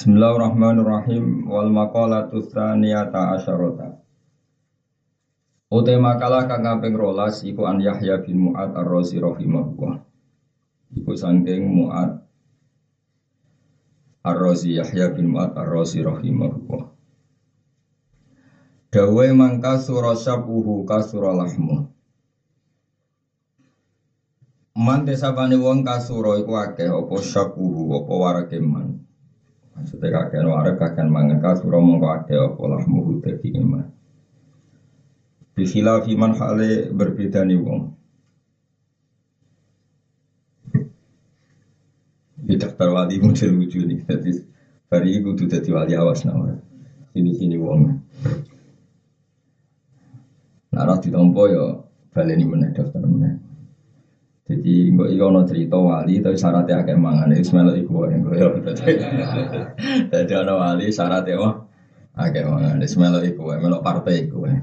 Bismillahirrahmanirrahim wal maqalatu tsaniyata asyarata. Ute makalah kang kaping 12 iku an Yahya bin Mu'ad Ar-Razi rahimahullah. Iku saking Mu'ad Ar-Razi Yahya bin Mu'ad Ar-Razi rahimahullah. Dawe mangka sura syabuhu kasura lahmu. Man desabane wong kasura iku akeh apa syabuhu apa warake man. Maksudnya kakek warak kakek mangan kasura mongko ade apa lah muhu dadi iman. Bisilah fiman hale berbeda nih wong. Tidak terwali model lucu nih. Jadi hari itu tuh jadi wali awas nama. Sini sini wong. Narah ditompo yo baleni meneh daftar. Jadi nggak iya ono cerita wali tapi syaratnya agak mangan semelo iku wae yo. Jadi ono wali syaratnya wah agak mangan semelo iku melok partai iku wae.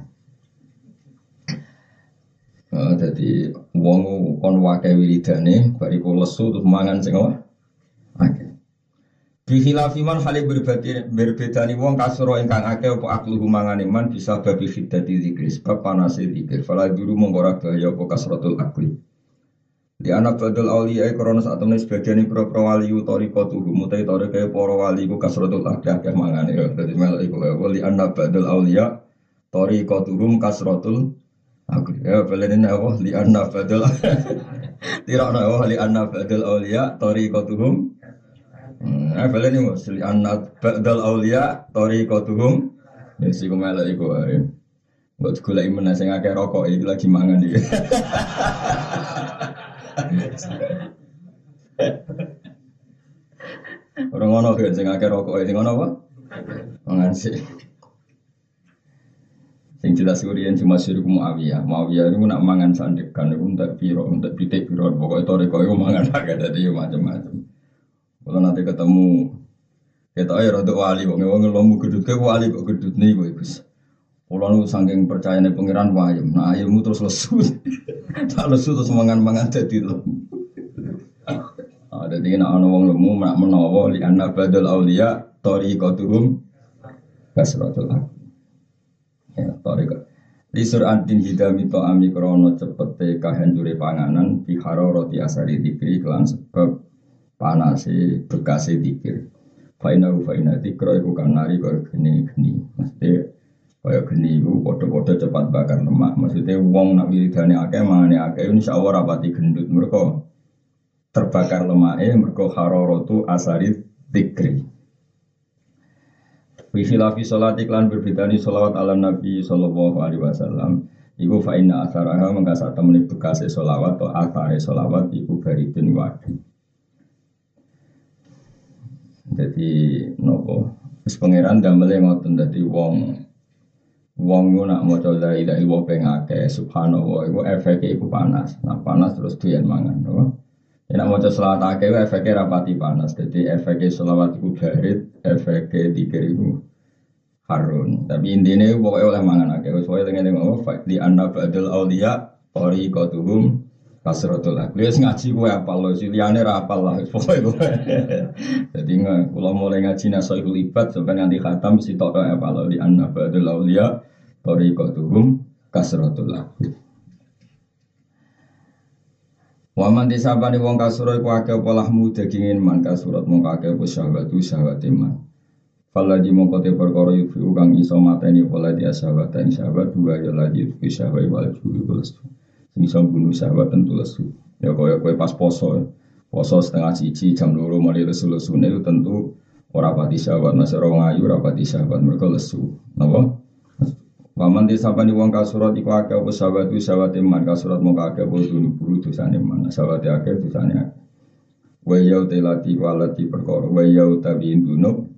Oh, jadi wong kon wakai wiridane bariku lesu terus mangan sing apa? Akeh. Bihilafi man hale berbeda berbeda ni wong kasuro ingkang akeh apa akluhu mangane man bisa babi khiddati zikri sebab panase zikir. Fala dulu mongko ora bahaya apa kasratul akli. Di anak badal awliya korona saat temen sebagian ini pro pro wali utori kotu mutai tori kayak pro wali ku kasrotul akeh akeh mangan ya. Jadi mel iku ya. Wali anak badal awliya tori kotuhum kasrotul akeh. Ya belen ini apa? Li anak badal tidak ada apa? Li anak badal awliya tori kotuhum. Nah belen ini. Li anak badal awliya tori kotuhum. Ya sih kumela iku ya. Buat gula iman sing akeh rokok iki lagi mangan iki. Orang ngono kan sing akeh rokok sing ngono apa? Mangan sih. Sing jelas kurian cuma suruh Muawiyah. Muawiyah itu nak mangan sandekan itu untuk piro, untuk pitik piro. Pokoknya itu reko itu mangan agak jadi macam-macam. Kalau nanti ketemu kita ayo rada wali, wong wong lomu gedut ke wali kok gedut nih gue gus. Kalau nu saking percaya nih pangeran wayem, nah ilmu terus lesu, tak lesu terus mangan-mangan jadi loh. Ada di nak ana wong lemu nak menawa li anna badal auliya tariqatuhum kasratul haq. Ya, tariqat. Li surantin hidami to ami krono cepete kahancure panganan bi hararati asari dikri kelan sebab panase bekase dikir. Faina faina dikro iku kanari kaya geni-geni. Mesti kaya geni iku padha-padha cepat bakar lemak. Maksudnya wong nak wiridane akeh mangane akeh insyaallah rapati gendut mereka terbakar lemaknya mergo hararatu asari dikri. Fi khilafi sholat iklan berbedani sholawat ala Nabi sallallahu alaihi wasallam. Iku fa inna asaraha mengkasa temeni bekase sholawat atau asare sholawat iku baridun wadi. Jadi nopo Terus pangeran damel ngoten dadi wong wong ku nak maca la ilaha illallah ping akeh subhanallah iku efeke iku panas. Nah panas terus doyan mangan, no? Ya nak maca selawat akeh efeke rapati panas. Jadi efeke selawat iku barit, efeke dikir iku harun. Tapi intinya pokoknya oleh mangan akeh. Pokoke tengene ngono fa di anna ba'dal auliya tariqatuhum kasratul akli. Wis ngaji kowe apal lho, liyane ra apal lah pokoke kowe. Dadi kula mulai ngaji nasaihul ibad sampai nanti khatam si tok apal di anna ba'dal auliya tariqatuhum kasratul akli. Waman disabani wong kasura iku akeh apa lahmu dagingin man kasurat mung akeh apa syahwatu syahwat iman. Faladi mongko te perkara yufi kang iso mateni pola dia syahwat ing syahwat dua ya lagi yufi syahwat wal juwi lesu. Iso bunuh syahwat tentu lesu. Ya kaya kowe pas poso. Poso setengah cici jam loro mulai lesu-lesu itu tentu ora pati syahwat masih ora ngayu ora pati syahwat mereka lesu. Napa? Waman disapani wong kasurat iku akeh apa sahabat itu sahabat iman kasurat mung akeh apa dunu buru dosane iman sahabat akeh dosane akeh. Wa yau telati walati perkara wa yau tabiin dunub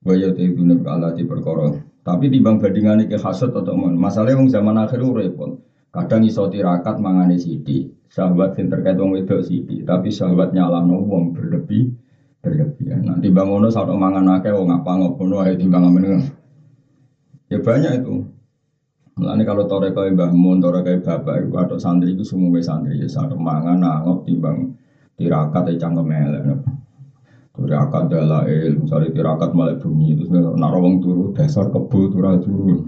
wa yau te dunub alati perkara. Tapi timbang bandingane ke hasud atau mon. Masalahnya wong zaman akhir repot. Kadang iso tirakat mangane sithik. Sahabat sing terkait wong wedok sithik, tapi sahabat nyalano wong berlebih berlebihan. Nanti bangono sak mangan akeh wong apa ngono ae timbang. Ya banyak itu. Mulane kalau tore kaya Mbah Mun, tore kaya bapak iku atau santri itu semua santri ya sak mangan nangop timbang tirakat ya cangkem elek. Tirakat dalail, misalnya tirakat malah bunyi, terus nak rawang turu dasar kebo turah turu.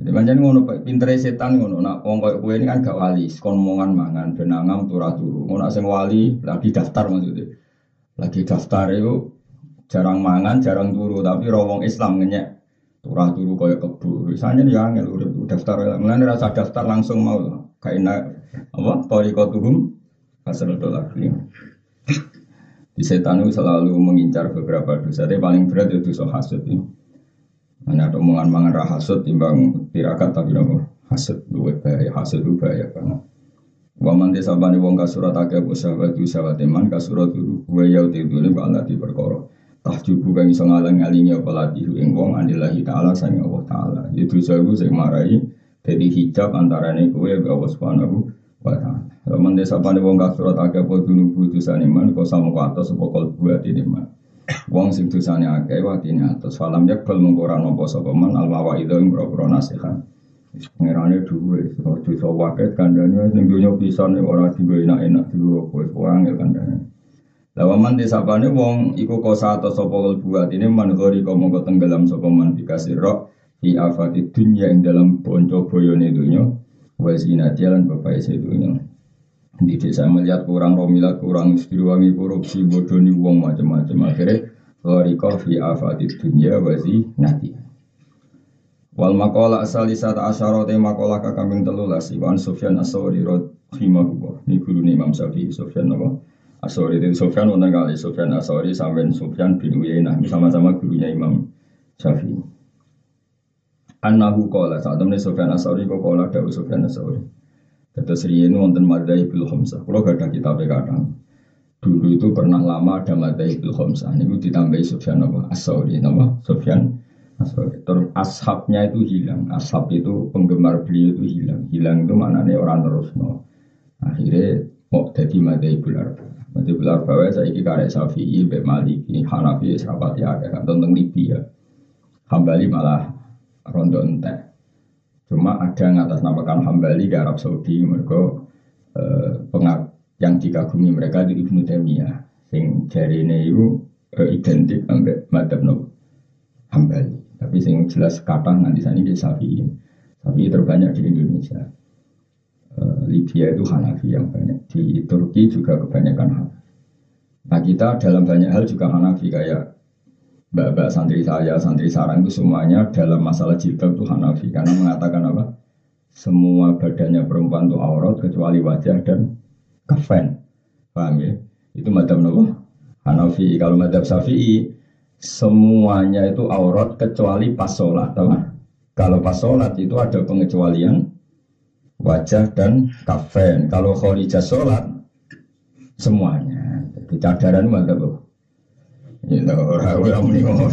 Jadi macam ngono pintere setan ngono, nak wong kowe ini kan gak wali, kon omongan mangan benangam turah turu. Ngono sing wali lagi daftar maksudnya. Lagi daftar itu jarang mangan, jarang turu, tapi rawang Islam ngenyek turah turu koyo kebo. Misalnya dia angel udah daftar, mulane rasa daftar langsung mau kayak apa? Torikotuhum asal lagi. Di setan itu selalu mengincar beberapa dosa. Tapi paling berat itu dosa hasud ini. Hanya ada omongan mangan rah hasud timbang tirakat tapi nopo hasud luwe bahaya hasud itu bahaya banget. Waman desa bani wong kasurat akeh apa sahabat itu sahabat iman kasurat itu wa yau itu ini bala di perkara. Tahjubu kang iso ngalang-alingi apa lati ing wong anillahi taala sang Allah taala. Itu sahabat sing marai jadi hijab antarane kowe Allah Subhanahu wa taala. Laman desa pane wong kasurat akeh apa dunubu dosane man kok sama ku atas apa kol buat ini man. Wong sing dosane akeh watine atas falam yakbal mengko ora nampa sapa man al mawaidu ing boro nasihat. Pengerane duwe, dosa waket kandhane ning donya pisan ora digo enak-enak digo kowe angel kandhane. Lawaman desa pane wong iku kosa atau sapa buat ini man gori kok mongko tenggelam sapa man dikasih roh di afati dunya ing dalam bonco boyone dunya wa zinati lan bapak sedunya. Di desa melihat kurang romilat, kurang wangi korupsi, bodoni uang macam-macam. Akhirnya, Loriko fi afati dunya wazi nati. Wal makola saat asyara te makola kakambing telulas Iwan Sufyan Asawri rahimahullah. Ini guru Imam Syafi'i Sufyan apa? Asawri itu Sufyan wonten kali Sufyan Asawri sampai Sufyan bin Uyainah sama-sama gurunya Imam Syafi'i. Annahu kola saat temen Sufyan Asawri kok kola dawu Sufyan Asawri. Terus riyen wonten Madzhabul Khamsah. Kalau gak ada kitab kadang. Dulu itu pernah lama ada Madzhabul Khamsah. Ini ditambahi Sufyan apa? As-Sauri nama Sufyan As-Sauri. Terus ashabnya itu hilang. Ashab itu penggemar beliau itu hilang. Hilang itu maknanya orang terus no. Akhirnya mau jadi Madzhabul Arba. Madzhabul Arba saya ini karek Syafi'i, Mbak Maliki, Hanafi, ya, kan tentang Libya. Hambali malah rondo entek. Cuma ada yang atas namakan Hambali ke Arab Saudi mereka eh, pengak yang dikagumi mereka di Ibnu Taimiyah. Sing jari ini itu eh, identik sampai madhab no Hambali. Tapi sing jelas kata nanti sana di Safi Safi terbanyak di Indonesia. Eh, Libya itu Hanafi yang banyak. Di Turki juga kebanyakan Hanafi. Nah kita dalam banyak hal juga Hanafi kayak Mbak-mbak santri saya, santri sarang itu semuanya dalam masalah jilbab itu Hanafi karena mengatakan apa? Semua badannya perempuan itu aurat kecuali wajah dan kafen. Paham ya? Itu madhab apa? Hanafi. Kalau madhab Syafi'i semuanya itu aurat kecuali pas sholat. Kalau pas sholat itu ada pengecualian wajah dan kafen. Kalau khorijah sholat semuanya. Jadi cadaran madhab apa? Ya ora ora muni ngono.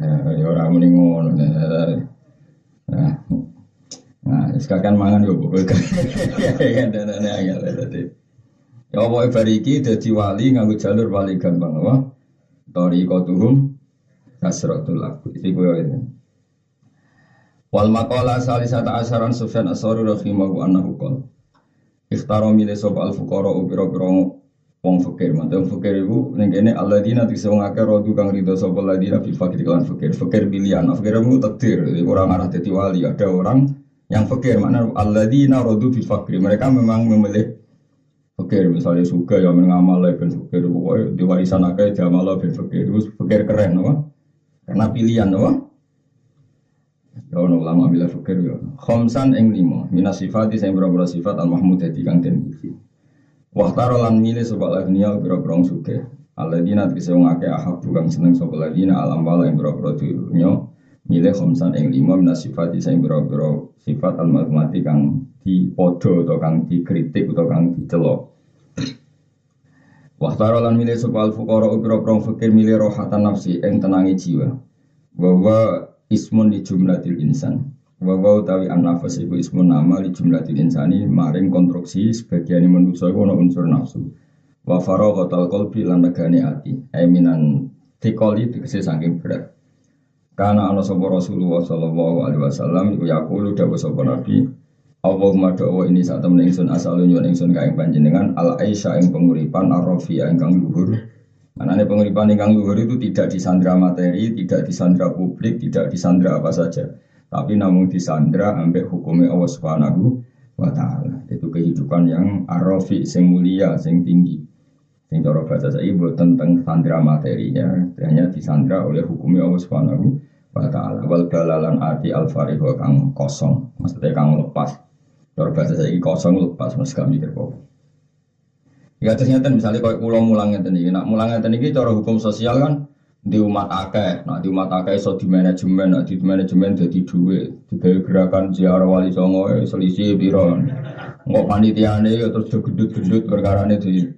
Ya ora muni ngono. Nah, nah sekarang mangan yo pokoknya kan dan angel tadi. Ya apa bariki dadi wali nganggo jalur wali gampang apa? Tori kotuhum kasratul laku. Iki koyo itu. Wal maqala salisata asaran Sufyan As-Sauri rahimahu annahu qala Ikhtaro al fuqara upira-pira wong fakir. Mantan fakir ibu ning kene alladzina tikse wong akeh rodu kang rido sapa alladzina fi fakir kan fakir. Fakir pilihan. Fakir mu takdir. Orang arah dadi wali. Ada orang yang fakir. Mana alladzina rodu fi fakir. Mereka memang memilih fakir. Misalnya suka ya mengamal ben fakir. Pokoknya di warisan akeh jamal ben fakir. Itu fakir keren apa? Karena pilihan apa? Ya ono ulama bila fakir ya. Khamsan ing lima. Minas sifat sing berapa sifat al mahmud kang den puji. Wahtaro lan milih sapa lagnia biro-biro suke. Alladzina tegese wong akeh ahab kang seneng sapa lagina alam wala ing biro-biro dunya milih ing lima minas sifat sing biro-biro sifat al mahmud kang dipodo atau kang dikritik atau kang dicelok. Wahtaro lan milih sapa al fuqara biro-biro fakir milih rohatan nafsi ing tenangi jiwa. Bahwa ismun di jumlatil insan. Wawa utawi an-nafas iku ismun nama di jumlatil insani maring konstruksi sebagian manusia iku ana unsur nafsu. Wa faraghatal qalbi lan regane ati. Aiminan tikoli tegese saking berat. Karena ana sapa Rasulullah sallallahu alaihi wasallam iku yaqulu dawuh sapa Nabi Allahumma doa ini saat temen ingsun asal nyuwun ingsun kae panjenengan al aisha ing penguripan arrofia ingkang luhur. Manane penguripan ingkang luhur itu tidak disandra materi, tidak disandra publik, tidak disandra apa saja. Tapi namun disandra ambek hukumnya Allah Subhanahu wa taala. Itu kehidupan yang arrofi sing mulia, sing tinggi. Sing cara bahasa saya tentang sandra materinya, hanya disandra oleh hukumnya Allah Subhanahu wa taala. Wal dalalan ati al kang kosong, maksudnya kang lepas. Cara bahasa saya kosong lepas mas kami kok. Ya ternyata misalnya kalau pulau mulang iki, nak mulang ngeten iki cara hukum sosial kan di umat akeh, nah di umat akeh so di manajemen, nah di manajemen jadi duit, di gerakan ziarah wali songo eh, selisih biro, nggak panitiane ya terus gedut-gedut perkara itu,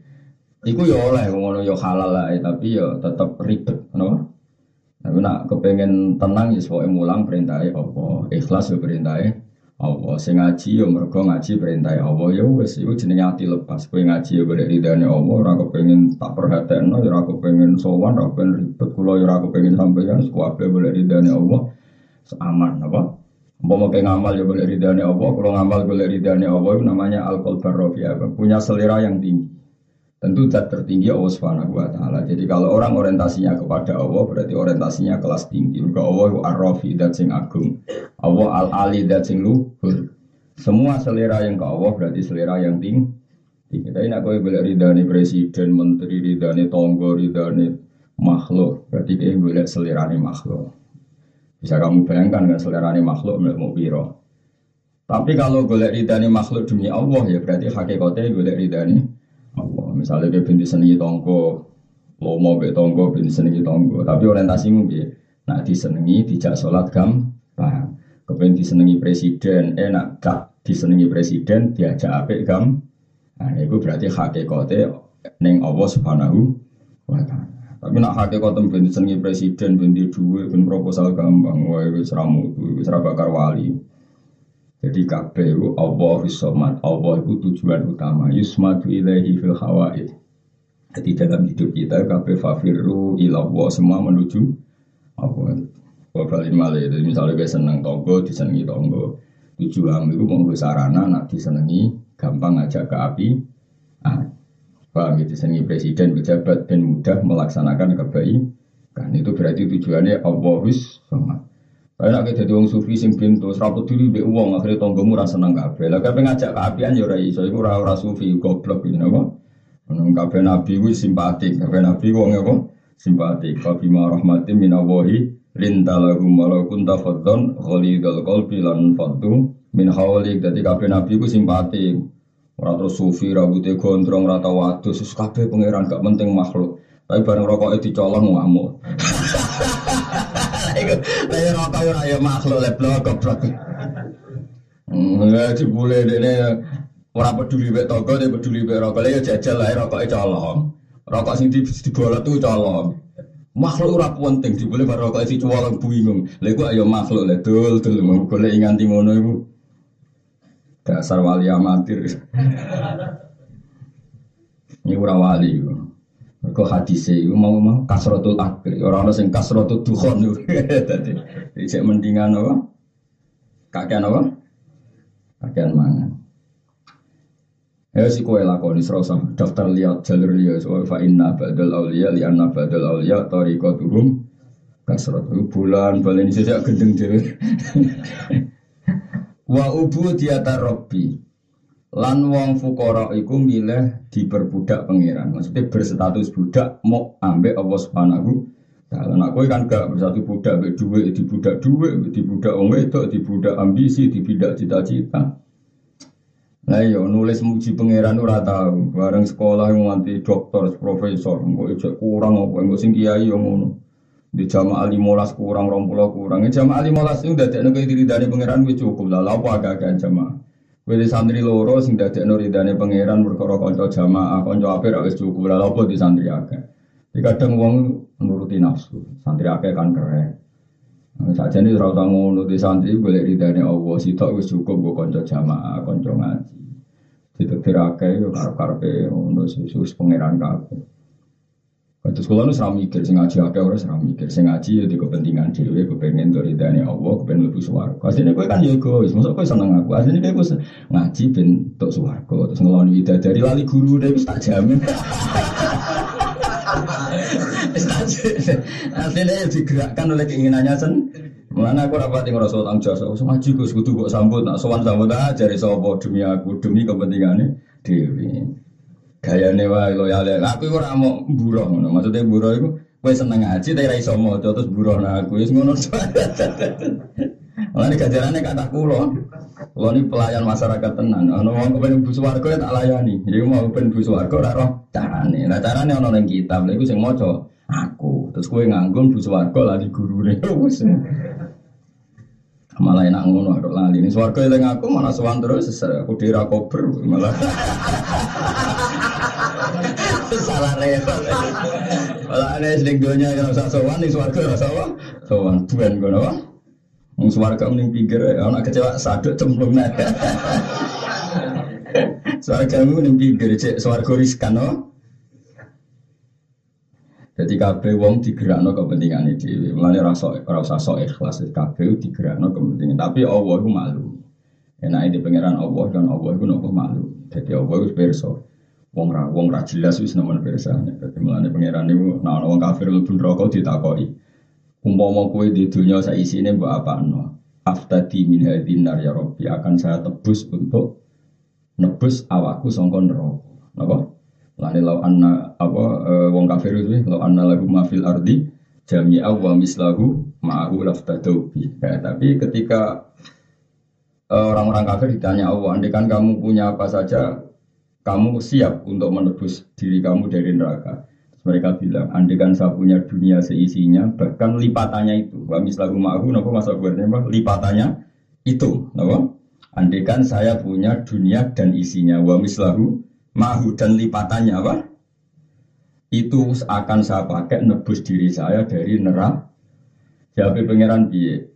iku ya oleh ngono ya halal lah, tapi ya tetap ribet, kenapa? Tapi nak kepengen tenang ya soalnya mulang perintahnya apa, ikhlas ya Allah. Sing ngaji yo mergo ngaji perintah Allah. Ya wis iku jenenge ati lepas. Kowe ngaji yo golek ridane Allah ora kepengin tak perhatekno ya ora kepengin sowan ora kepengin ribet kula ya ora kepengin sampeyan kabeh golek ridane Allah. Aman apa? Umpama kayak ngamal ya boleh ridhani Allah, kalau ngamal boleh ridhani Allah itu namanya alkohol barofia, punya selera yang tinggi. Tentu zat tertinggi Allah Subhanahu wa taala. Jadi kalau orang orientasinya kepada Allah berarti orientasinya kelas tinggi. Maka Allah ar-rafi dat sing agung. Allah al-ali dat sing luhur. Semua selera yang ke Allah berarti selera yang tinggi. Kita ini aku boleh ridani presiden, menteri, ridani tonggo, ridani makhluk. Berarti dia boleh selera makhluk. Bisa kamu bayangkan kan selera makhluk mau biro. Tapi kalau boleh ridani makhluk demi Allah ya berarti hakikatnya boleh ridani. Misalnya dia binti senengi tonggo, lomo be tonggo binti senengi tonggo. Tapi orientasimu dia, nak disenengi dijak sholat gampang. Kepengen disenengi presiden, eh nak gak disenengi presiden diajak apik gam. Nah itu berarti hakikatnya neng Allah subhanahu wa ta'ala. Tapi nak hakikatnya binti senengi presiden, binti duit, bin proposal gampang, wah itu seramu, itu serabakar wali. Jadi itu Allah somad, Allah itu tujuan utama. Yusmadu ilaihi fil hawaid. Jadi dalam hidup kita kabeh fafiru ilallah semua menuju Allah. Bapak malah itu misalnya gue seneng tonggo, disenengi tonggo. Tujuan itu mau sarana, nak disenengi, gampang ngajak ke api. Ah, paham ya, disenengi presiden, pejabat, dan mudah melaksanakan kebaikan. Kan itu berarti tujuannya Allah somad. Kayak jadi orang sufi sing pintu, seraput diri be uang akhirnya tonggomu rasa seneng kafe. Lah kafe ngajak keapian ya ora iso, iku ora ora sufi goblok ini apa? Menung kafe nabi gue simpatik, kafe nabi wong apa? Simpatik. Kafi ma rahmatim minawahi lintalahum walau kunta faddon khalidul qalbi lan faddu min hawlik. Dadi kafe nabi gue simpatik. Ora terus sufi rambutnya gondrong rata wadus, kabeh pangeran gak penting makhluk. Tapi bareng rokok itu colong ngamuk. Lah ya rokok ora ya makhluk leblok goblok. Enggak dibule dene ora peduli mek toko, dia peduli mek rokok. Ya jajal lah rokoke colong. Rokok sing dibolot tuh colong. Makhluk ora penting dibule bar rokok si colong bingung. Lah iku ayo makhluk le dul dul golek nganti ngono iku. Dasar wali amatir. Ini ora wali iku. Mergo hadise iku mau mau kasratul akri, ora ana sing kasratul dukhon. Dadi cek mendingan apa? Kakean apa? Kakean mangan. Ya si kowe lakoni serasa daftar liat jalur liat so fa inna badal auliya li anna badal auliya tariqatuhum kasrat bulan balen sejak gendeng dhewe. Wa ubu diata robbi Lan wong fukara iku milih diperbudak pangeran. Maksudnya berstatus budak mau ambek Allah taala. Nah, kowe kan gak bersatu budak ambek dhuwit, dibudak dhuwit, dibudak wong wedok, dibudak ambisi, dibudak cita-cita. Nah iya nulis muji pangeran ora tau. Bareng sekolah yang nganti dokter, profesor, kok ijek kurang apa engko sing kiai yo ngono. Di jamaah limolas kurang, rompulah kurang. Jamaah limolas itu udah tidak diri dari pangeran wis cukup lah. Apa agak-agak jamaah? Kowe santri loro sing dadekno ridane pangeran perkara kanca jamaah, kanca apik wis cukup lha apa di santri akeh. Jadi kadang wong nuruti nafsu, santri akeh kan keren. Saja ini usah ngono di santri boleh ridane Allah sitok wis cukup go kanca jamaah, kanca ngaji. Ditektir akeh yo karep-karepe ngono susus pangeran kabeh. Terus kalau nu seram mikir, sing ngaji akeh ora seram mikir, sing ngaji ya di kepentingan dhewe, kepengen doridane Allah, kepengen lebih swarga. Asline kowe kan ya egois, mosok kowe seneng aku. Asline kowe ngaji ben tok swarga, terus ngeloni dari lali guru dhewe wis tak jamin. Aslinya ya digerakkan oleh keinginannya sen. Mana aku rapat yang ngerasa tanggung jawab, so ngaji gus kudu kok sambut, nak sowan sambut aja dari sopo demi aku demi kepentingannya dewi. Gaya newa loyal, aku itu mau buruh, maksudnya buruh itu Kue seneng ngaji tapi rai somo terus buruh nah aku wis ngono. Malah ini gajarannya kata kulo. Kulo ini pelayan masyarakat tenan. Ono wong kepen bu ya tak layani. Jadi mau kepen bu swarga ora roh carane. Lah carane ono ning kitab. Lha iku sing maca aku. Terus kue nganggung bu swarga lah di gurune. Wis. Malah enak ngono kok lali. Ini swarga eling aku mana sowan terus aku dira kober malah. Salah repot. Malah ana sing donya ora usah sowan ning swarga ora usah sowan buan ngono wae. Wong swarga mending pinggir ana kecewa saduk cemplung nek. Swarga mending pinggir cek swarga riskan no. Jadi kabeh wong digerakno kepentingane dhewe. Mulane ora ora usah sok ikhlas kabeh digerakno kepentingan. Tapi Allah iku malu. Enak di pangeran Allah dan Allah iku nopo malu. Jadi Allah iku pirsa. Wong ra wong ra jelas wis nemen pirsane. Dadi mulane pangeran niku nek ana wong kafir mlebu neraka ditakoki. Umpama kowe di dunya sak isine mbok apakno? Aftadi min hadin nar ya Rabbi akan saya tebus untuk nebus awakku sangka neraka. Napa? Lani lau anna apa uh, wong kafir itu lau anna lagu mafil ardi jami'a wa mislahu ma'ahu laftadau bi. Ya, tapi ketika orang-orang uh, kafir ditanya Allah, andai kan kamu punya apa saja kamu siap untuk menebus diri kamu dari neraka. Mereka bilang, andikan saya punya dunia seisinya, bahkan lipatannya itu. Wa mislahu ma'ahu, napa masa buatnya? Lipatannya itu, napa? Andikan saya punya dunia dan isinya, wa mislahu ma'ahu dan lipatannya apa? Itu akan saya pakai nebus diri saya dari neraka. Jadi pangeran biye,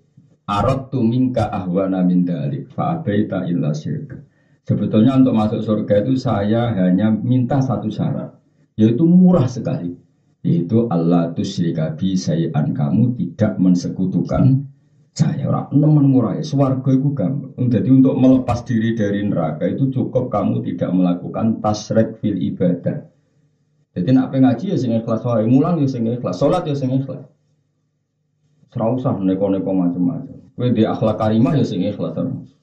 arot tu minka ahwana min dalik, fa'abaita illa syirka. Sebetulnya untuk masuk surga itu saya hanya minta satu syarat, yaitu murah sekali. Yaitu Allah tusyrikabi sayan kamu tidak mensekutukan saya orang nemen murah Swarga itu gampang. Jadi untuk melepas diri dari neraka itu cukup kamu tidak melakukan tasrek fil ibadah. Jadi nak ngaji ya sing ikhlas wae, mulang ya sing ikhlas, salat ya sing ikhlas. Ora neko-neko macam-macam. Kowe di akhlak karimah ya sing ikhlas terus.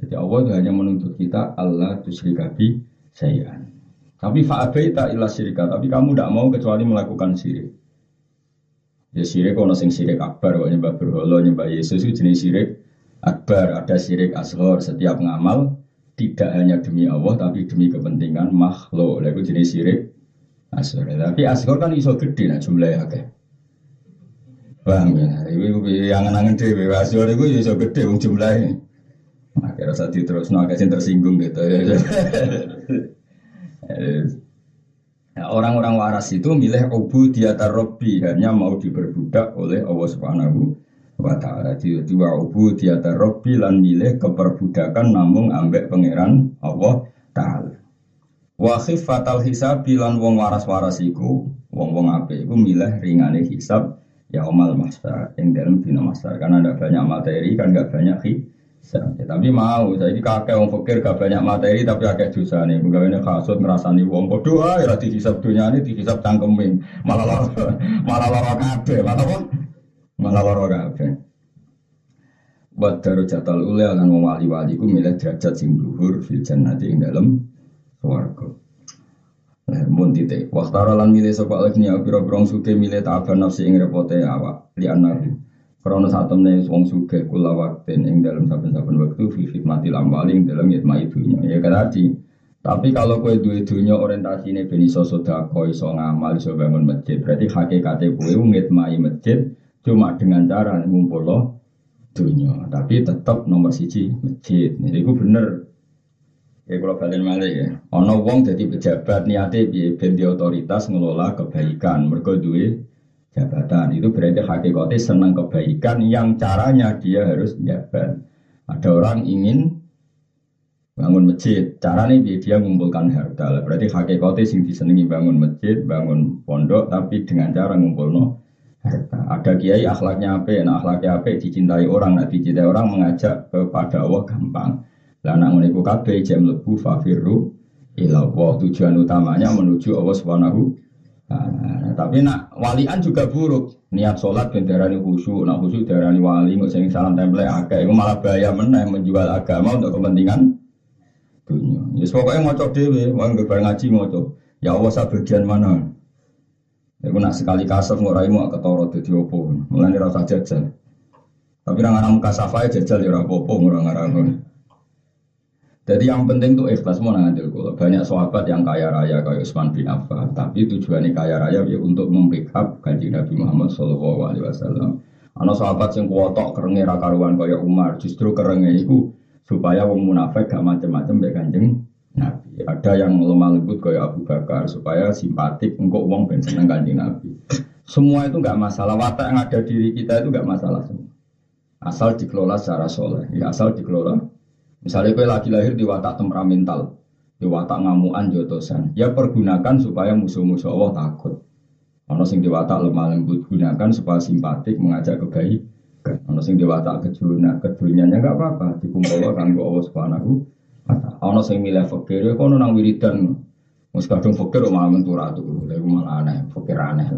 Jadi Allah itu hanya menuntut kita Allah tusyrikabi sayan. Tapi fa'abaita illa syirika. Tapi kamu tidak mau kecuali melakukan syirik. Ya syirik kalau sing syirik akbar, kalau nyembah berhala, nyembah Yesus itu jenis syirik akbar. Ada syirik asghar. Setiap ngamal tidak hanya demi Allah, tapi demi kepentingan makhluk. Lalu jenis syirik asghar. Tapi asghar kan iso gede nah jumlahnya akeh. Paham ya? Yang angen-angen dewe, asghar itu iso gede jumlahnya. Akhirnya saat itu terus no, tersinggung gitu. Nah, orang-orang waras itu milih ubu di atas Robbi hanya mau diperbudak oleh Allah Subhanahu wa taala. Jadi dua ubu di atas Robbi lan milih keperbudakan namun ambek pangeran Allah taala. Wa fatal hisab bilan wong waras-waras iku, wong-wong apik iku milih ringane hisab ya omal master yang dalam dina master karena ada banyak materi kan gak banyak Ya, tapi mau, saya ini kakek wong fakir gak banyak materi tapi kakek dosa nih. Mungkin ini kasut ngerasani wong kodoh ah ya dihisap dunia ini dihisap cangkemin malah lor malah lor kabe malah apa? Malah lor kabe. Buat jatal ule akan wali wali ku milih derajat sing duhur fil jannati ing dalam swarga. Nah, mun titik. Waktara lan milih sapa alif niya pira-pira suke milih ta'aban nafsi ing repote awak li anahu Krono saat temen wong suge kula waktin ing dalam saben-saben waktu fi mati lambaling dalam yitma idunya. Ya kan tadi. Tapi kalau kue duwe dunya orientasine ben iso sedekah, iso ngamal, iso bangun masjid, berarti hakikate kue ngitmai masjid cuma dengan cara ngumpul lo dunya. Tapi tetap nomor siji masjid. Jadi itu bener. Ya kalau balen malih ya. Ono wong jadi pejabat niate piye ben otoritas ngelola kebaikan. Mergo duwe jabatan itu berarti hakikatnya senang kebaikan yang caranya dia harus jabat ada orang ingin bangun masjid. Caranya dia, dia mengumpulkan harta. Berarti hakikatnya sing disenangi bangun masjid, bangun pondok, tapi dengan cara ngumpul no harta. Ada kiai akhlaknya apa, nah akhlaknya apa, dicintai orang, nah dicintai orang mengajak kepada Allah gampang. Lah nak ngene kabeh jam lebu fafiru ila tujuan utamanya menuju Allah Subhanahu Nah, tapi nak walian juga buruk. Niat sholat ben darani khusyuk, nak khusyuk darani wali, nggak sering salam template agak, itu malah bahaya meneh menjual agama untuk kepentingan dunia. Ya pokoknya ngoco dewe, mau nggak ngaji ngoco. Ya Allah sa bagian mana? Ya nak sekali kasar nggak raimu ketoro jadi opo, mulai rasa jajal. Tapi orang orang kasafai jajal ya rapopo orang orang jadi yang penting tuh ikhlas mau ngadil kula. Banyak sahabat yang kaya raya kayak Utsman bin Affan, tapi tujuannya kaya raya ya untuk membackup kanji Nabi Muhammad Shallallahu Alaihi Wasallam. Anak sahabat yang kuotok kerengnya rakaruan kayak Umar, justru kerengnya itu supaya wong munafik gak macam-macam be kanjeng Nabi. Ada yang lemah lembut kayak Abu Bakar supaya simpatik untuk wong ben seneng kanjeng Nabi. Semua itu nggak masalah. Watak yang ada diri kita itu nggak masalah semua. Asal dikelola secara soleh, ya asal dikelola Misalnya kue lagi lahir di watak temperamental, di watak ngamuan jotosan, ya pergunakan supaya musuh-musuh Allah takut. Ono sing di watak lemah lembut gunakan supaya simpatik mengajak kebaikan. Ono sing di watak kejuna kedunyanya nggak apa-apa, dikumpul kan Allah subhanahu Ono sing milih fakir, ya kono nang wiridan. Mus kadung fakir malah mentura tuh, malah aneh, fakir aneh.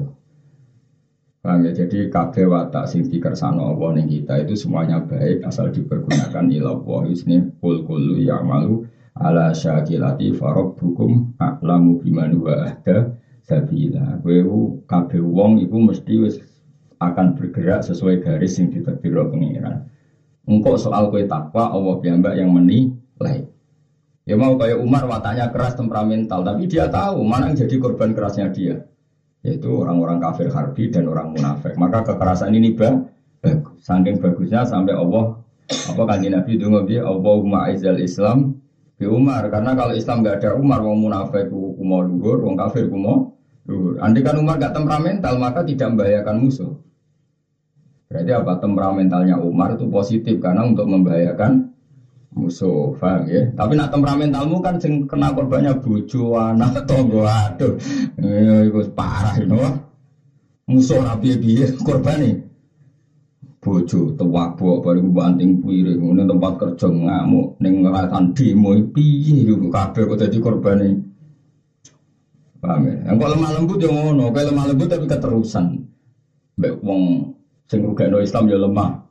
Paham ya? Jadi kabeh watak sing dikersano Allah ning kita itu semuanya baik asal dipergunakan ila Allah isni kul kullu ya'malu ala syakilati farabbukum a'lamu biman wa ahda sabila. Kowe kabeh wong iku mesti wis akan bergerak sesuai garis yang ditetir pengiran. Engkau soal kue takwa Allah piyambak yang menilai. Ya mau kayak Umar wataknya keras temperamental, tapi dia tahu mana yang jadi korban kerasnya dia yaitu orang-orang kafir harbi dan orang munafik. Maka kekerasan ini bagus. Saking bagusnya sampai Allah apa kan Nabi itu ngopi Allahumma aizal Islam bi Umar karena kalau Islam nggak ada Umar wong munafik kumo luhur wong kafir kumo luhur. Andai kan Umar gak temperamental maka tidak membahayakan musuh. Berarti apa temperamentalnya Umar itu positif karena untuk membahayakan musuh, paham ya? Tapi nak temperamentalmu kan sing kena korbannya bojo, anak, tonggo, aduh, itu parah, you know? Musuh rapi biye nih bojo tuwak buak baru banting piring ini tempat kerja ngamuk ning ngerasan demo piye yo kabeh kok dadi korbane. Paham ya? Yang kok lemah lembut yo ngono. Kok lemah lembut tapi keterusan. Mbek wong sing rugekno Islam ya lemah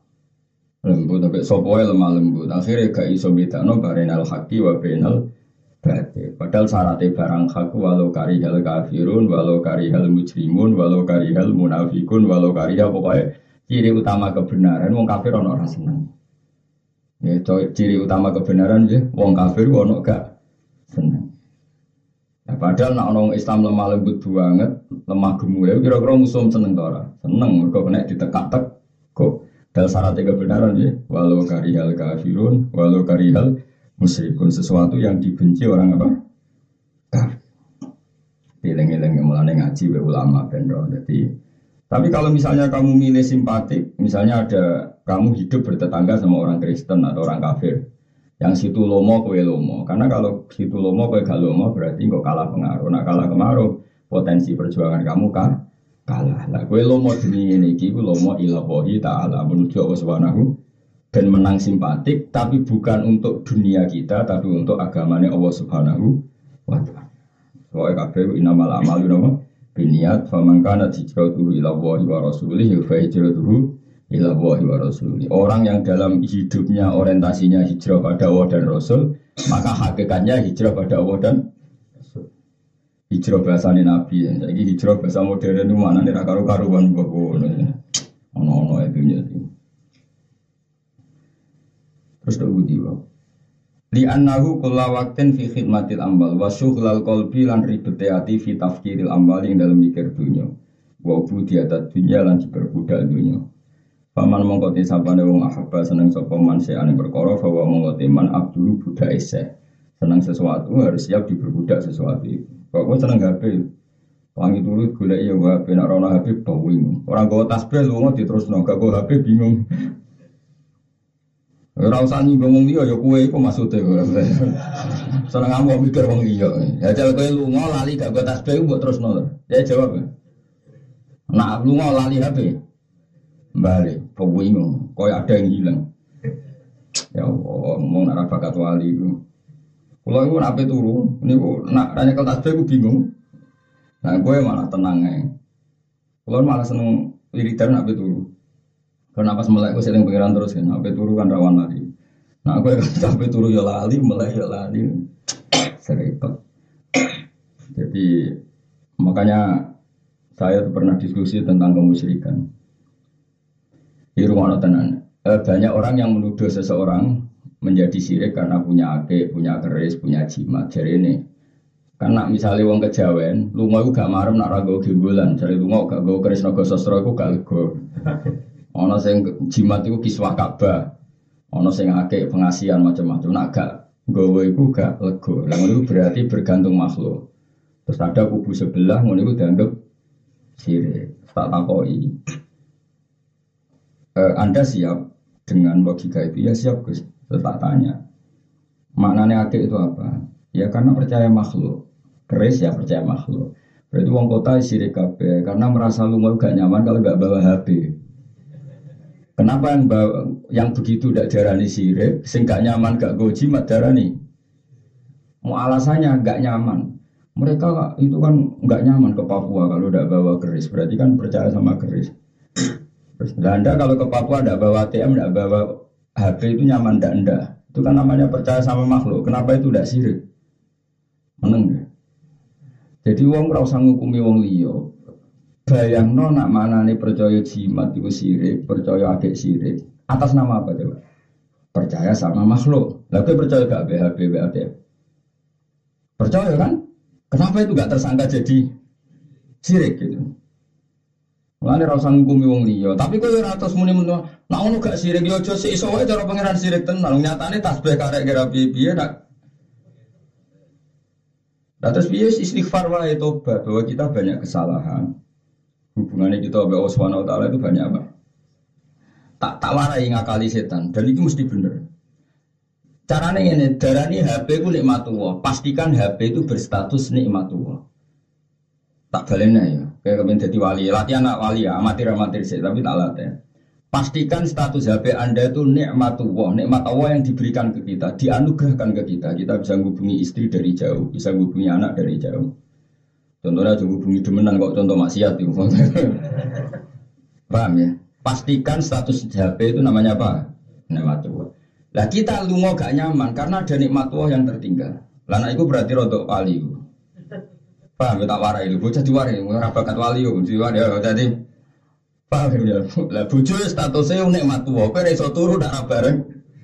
lembut tapi sopoe lemah lembut. Akhirnya gak iso bedano barenal haki wa benal batil. Padahal syaratnya barang hak walau karihal kafirun walau karihal mujrimun walau karihal munafikun walau karihal pokoknya ciri utama kebenaran wong kafir ono ora seneng. Ya ciri utama kebenaran ya wong kafir ono gak seneng. Ya, padahal nak orang Islam lemah lembut banget, lemah gemuk ya kira-kira musuh seneng tora, seneng mereka kena ditekak-tek kok dan syaratnya kebenaran ya, walau karihal kafirun, walau karihal musyrikun sesuatu yang dibenci orang apa? Kafir. Yang mulai ngaji be ulama bendro. Jadi, tapi kalau misalnya kamu milih simpatik, misalnya ada kamu hidup bertetangga sama orang Kristen atau orang kafir, yang situ lomo kue lomo. Karena kalau situ lomo kue gak lomo berarti kok kalah pengaruh. Nah kalah pengaruh potensi perjuangan kamu kan kalah. Lah kowe lomo demi ini iki ku lomo ila taala menuju Allah Subhanahu dan menang simpatik tapi bukan untuk dunia kita tapi untuk agamanya Allah Subhanahu wa taala. Soale kabeh inamal amalu napa biniat faman kana hijratuhu ila Allah wa rasulih fa hijratuhu ila wa. Orang yang dalam hidupnya orientasinya hijrah pada Allah dan Rasul, maka hakikatnya hijrah pada Allah dan hijrah bahasa nabi ya. Jadi hijrah bahasa modern itu mana nih karu karuan bagus. Ono ono itu nya. Terus tuh budi Li annahu kulla waktin fi khidmatil ambal wa syughlal qalbi lan ribete ati fi tafkiril ambal yang dalam mikir dunya. Wa budiyatat dunya lan diperbudak dunya. Paman mongko te sapane wong ahabba seneng sapa man ane perkara bahwa mongko man abdul budak ese. Senang sesuatu harus siap diperbudak sesuatu itu. Kok gue seneng HP? Wangi dulu iya gue HP, nak rona HP bawing. Orang gue tasbih lu mau terus nongak gue HP bingung. Ora usah nyinggung liya ya kowe iku maksude. Seneng kamu mikir wong liya. Ya jal kowe lunga lali gak gue tasbih mbok terusno. Ya jawab. Nah lunga lali HP. Balik, bingung. Koyo ada yang hilang. Ya Allah, mau nara bakat wali itu. Kalau itu nape turu, ini nak nanya ke tasbih aku bingung. Nah, gue malah tenang ya. Kalau malah seneng wiridan nape turu. Karena pas melek gue sering pikiran terus kan, nape turu kan rawan lari. Nah, gue sampai turu ya lali, melek ya lali. Serempet. Jadi makanya saya pernah diskusi tentang kemusyrikan. Di rumah tenan. Eh, banyak orang yang menuduh seseorang menjadi sirik karena punya ake, punya keris, punya jimat. Jadi ini, karena misalnya wong kejawen, lu mau gak marem nak rago gembulan, jadi lu mau gak go keris naga sosro, aku gak lego. Ono sing jimat itu kiswah Ka'bah, ono sing ake pengasihan macam-macam, nak gak gowo itu gak lego. Lalu itu berarti bergantung makhluk. Terus ada kubu sebelah, ngono itu dianggap sirik. Tak takoi. Eh, anda siap dengan logika itu ya siap Gus. Tetap tanya. Maknanya ake itu apa? Ya karena percaya makhluk. Keris ya percaya makhluk. Berarti uang kota sirik kabeh karena merasa lu mau gak nyaman kalau gak bawa HP. Kenapa yang bawa, yang begitu tidak darani sirik, sing gak nyaman gak goji mat darani? Mau alasannya gak nyaman. Mereka itu kan nggak nyaman ke Papua kalau udah bawa keris. Berarti kan percaya sama keris. Nah, anda kalau ke Papua tidak bawa ATM, tidak bawa HP itu nyaman tidak anda. Itu kan namanya percaya sama makhluk. Kenapa itu tidak sirik? Meneng deh. Jadi wong ora usah ngukumi wong liya. Bayangno nak nih percaya jimat itu sirik, percaya adik sirik. Atas nama apa coba? Percaya sama makhluk. Lalu percaya gak BHP, BATM? Percaya kan? Kenapa itu gak tersangka jadi sirik gitu? Mulane ra usah ngukumi wong liya, tapi kowe ora terus muni muni nek ngono gak sirik yo aja sik iso wae cara pangeran sirik tenan. Nyatane tasbih karek kira piye-piye nak Nah terus istighfar wae tobat bahwa kita banyak kesalahan. Hubungannya kita sama Allah Subhanahu itu banyak apa? Tak tak warai ngakali setan dan itu mesti bener. Caranya ini, darani HP ku nikmatullah. Pastikan HP itu berstatus nikmatullah. Tak balenya ya. Kayak kepen jadi wali, latihan anak wali ya, amatir amatir sih, tapi tak latihan. Pastikan status HP Anda itu nikmatullah, nikmat Allah yang diberikan ke kita, dianugerahkan ke kita. Kita bisa menghubungi istri dari jauh, bisa menghubungi anak dari jauh. Contohnya juga hubungi demenan kok contoh maksiat itu. Paham ya? Pastikan status HP itu namanya apa? Nikmatullah. Lah kita lu mau gak nyaman karena ada nikmat Allah yang tertinggal. Lana itu berarti rodok pali. Paham ya tak warai itu, bocah diwarai, ora bakat wali yo, diwarai ya jadi paham ya. Lah bojo statusnya unik matu, kowe iso turu ndak bareng.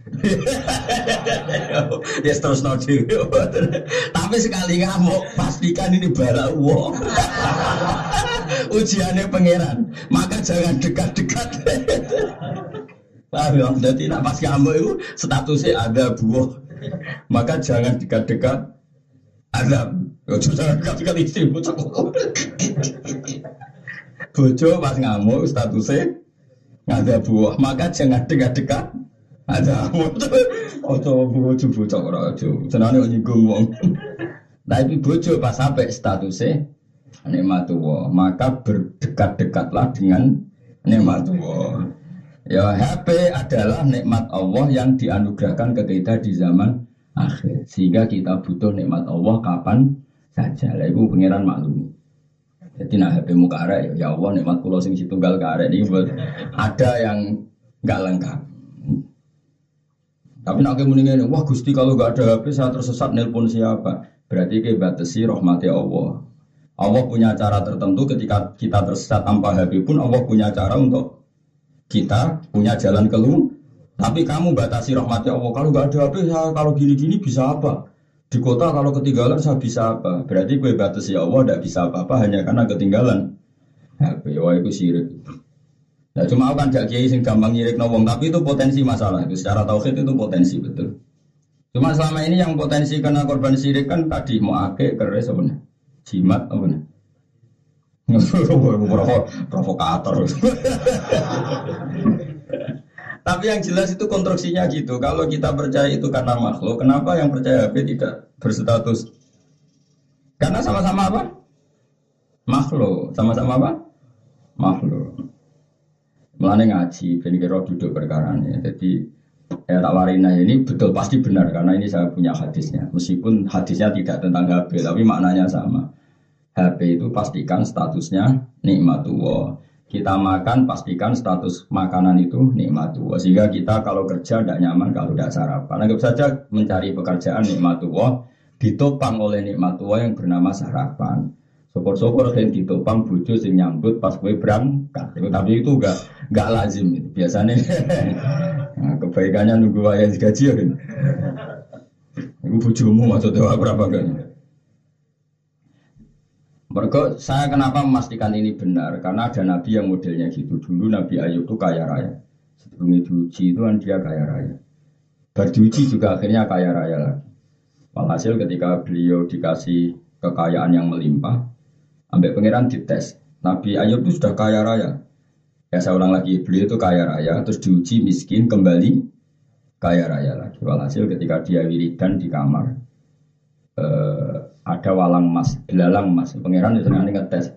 ya terus no Tapi sekali ngamuk, pastikan ini bala uang. Ujiannya pangeran, maka jangan dekat-dekat. Paham ya? Jadi nak pas ngamuk itu statusnya ada buah. Maka jangan dekat-dekat azab. Bocah Bojo pas ngamuk statusnya ada buah, maka jangan dekat-dekat. Ada ojo bojo bocah ora ojo. Senane nyinggung wong. Tapi bojo pas sampai statusnya nikmat Allah, maka berdekat-dekatlah dengan nikmat Allah. Ya HP adalah nikmat Allah yang dianugerahkan ke kita di zaman akhir. Sehingga kita butuh nikmat Allah kapan saja. Lah ibu pangeran maklum. Jadi nak HP muka arek ya, Allah nikmat kula sing situnggal karek ini buat ada yang nggak lengkap. Tapi nak ngene, wah Gusti kalau nggak ada HP saya tersesat nelpon siapa? Berarti ke batasi rahmati Allah. Allah punya cara tertentu ketika kita tersesat tanpa HP pun Allah punya cara untuk kita punya jalan keluar tapi kamu batasi rahmatnya Allah. Kalau nggak ada HP, ya, kalau gini-gini bisa apa? Di kota kalau ketinggalan saya bisa apa? Berarti gue batasi Allah tidak bisa apa-apa hanya karena ketinggalan. HP, wah itu sirik. Nah, cuma aku kan gak kiai sing gampang nyirik nawong, tapi itu potensi masalah. Itu secara tauhid itu potensi betul. Cuma selama ini yang potensi kena korban sirik kan tadi mau ake keres nih? Jimat apa nih? provokator. Tapi yang jelas itu konstruksinya gitu. Kalau kita percaya itu karena makhluk, kenapa yang percaya HP tidak berstatus? Karena sama-sama apa? Makhluk. Sama-sama apa? Makhluk. Melane ngaji, ben kira duduk perkara ini. Jadi ya tak warina ini betul pasti benar karena ini saya punya hadisnya. Meskipun hadisnya tidak tentang HP, tapi maknanya sama. HP itu pastikan statusnya nikmatullah. Kita makan pastikan status makanan itu nikmatullah. Sehingga kita kalau kerja tidak nyaman kalau tidak sarapan. Anggap saja mencari pekerjaan nikmatullah ditopang oleh nikmatullah yang bernama sarapan. Syukur-syukur yang ditopang bojo sing nyambut pas gue berangkat. Tapi itu enggak enggak lazim itu. Biasanya nah, kebaikannya nunggu ayah gaji ya kan. Ibu bojomu maksudnya berapa kan? Mereka saya kenapa memastikan ini benar? Karena ada nabi yang modelnya gitu. Dulu Nabi Ayub itu kaya raya. Sebelum diuji itu kan dia kaya raya. Berdiuji juga akhirnya kaya raya lagi. Walhasil ketika beliau dikasih kekayaan yang melimpah sampai pangeran dites Nabi Ayub itu sudah kaya raya. Ya saya ulang lagi beliau itu kaya raya terus diuji miskin kembali kaya raya lagi. Walhasil ketika dia wiridan di kamar eh, ada walang emas, belalang emas. Pangeran itu senang ngetes.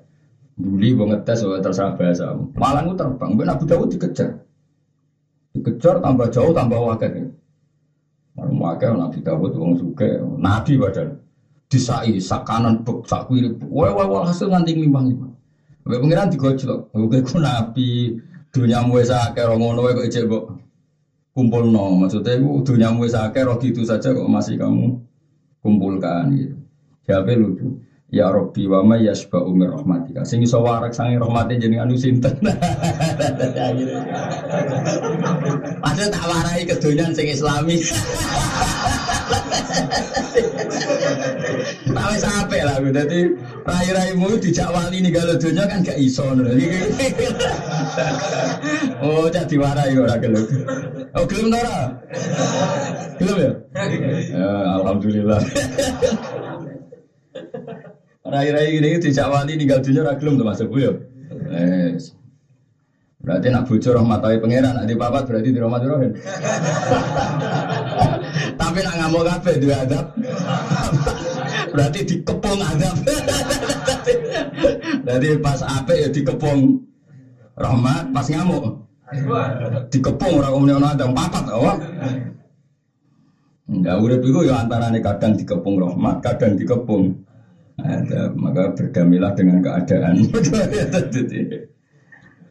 Duli gue ngetes, gue terserah bahasa. Walang itu terbang, gue Nabi Dawud dikejar. Dikejar tambah jauh, tambah wakil. Orang wakil Nabi Dawud, wong suke, Nabi badan. Disai, sak kanan, sak kiri, wah wah wah hasil nganti limbang limbang. Gue pangeran digojlok, gue gue Nabi, dunia muesa akeh rongono kok ijek kumpul no. Maksudnya gue dunia muesa akeh roh itu saja kok masih kamu kumpulkan gitu. Jawabnya lucu. Ya Robbi wa ma yasba'u mir rahmatika. Sing iso warak sange rahmate jenengan sinten. Padahal tak warai kedonyan sing islami. Tahu sampai lah, jadi rai-raimu dijak wali nih kalau dunia kan gak iso Oh, jadi warai ora gelem. Oh, gelem ora? Gelem ya? ya alhamdulillah. Rai-rai ini dijak wali ninggal dunia ragilum tuh masuk ya. Yes. Berarti nak bocor rahmatawi pangeran, nak papat berarti di rahmat rohin. Tapi nak ngamuk kafe dua adab. berarti dikepung adab. berarti pas ape ya dikepung rahmat, pas ngamuk dikepung orang umumnya ada papat, oh. Enggak udah itu ya antara kadang dikepung rahmat, kadang dikepung ada, maka berdamilah dengan keadaan.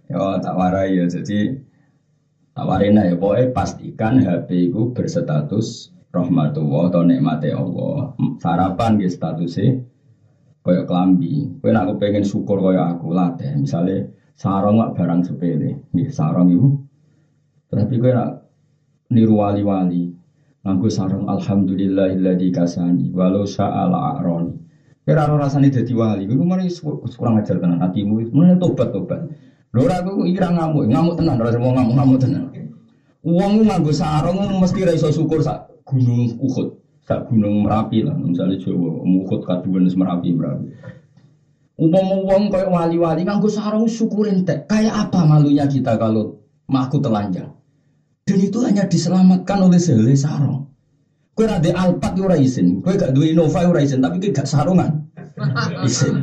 ya tak warai ya, jadi tak warina ya, pokoknya pastikan HP itu berstatus rahmatullah atau nikmati Allah. Sarapan gitu statusnya kayak kelambi. Kowe nak pengen syukur kayak aku latih, misalnya sarong gak barang sepele, nih sarong itu. Tapi kowe nak niru wali-wali, nganggo sarong alhamdulillahilladzi kasani walau sya'ala a'roni Kira ora rasane dadi wali, iku mari kurang ajar tenan atimu, mulane tobat tobat. Lho ora aku ira ngamuk, ngamuk tenan ora mau ngamuk ngamuk tenan. Wong nganggo sarung mesti ra iso syukur sak gunung Uhud, sak gunung Merapi lah, misalnya Jawa, Uhud kaduan Merapi Merapi. Umpama wong kayak wali-wali nganggo sarung syukur entek. Kayak apa malunya kita kalau maku telanjang? Dan itu hanya diselamatkan oleh sehelai sarung. Kue ada Alphard ora izin, kue gak duwe Innova ora izin, tapi kue gak sarungan. Izin.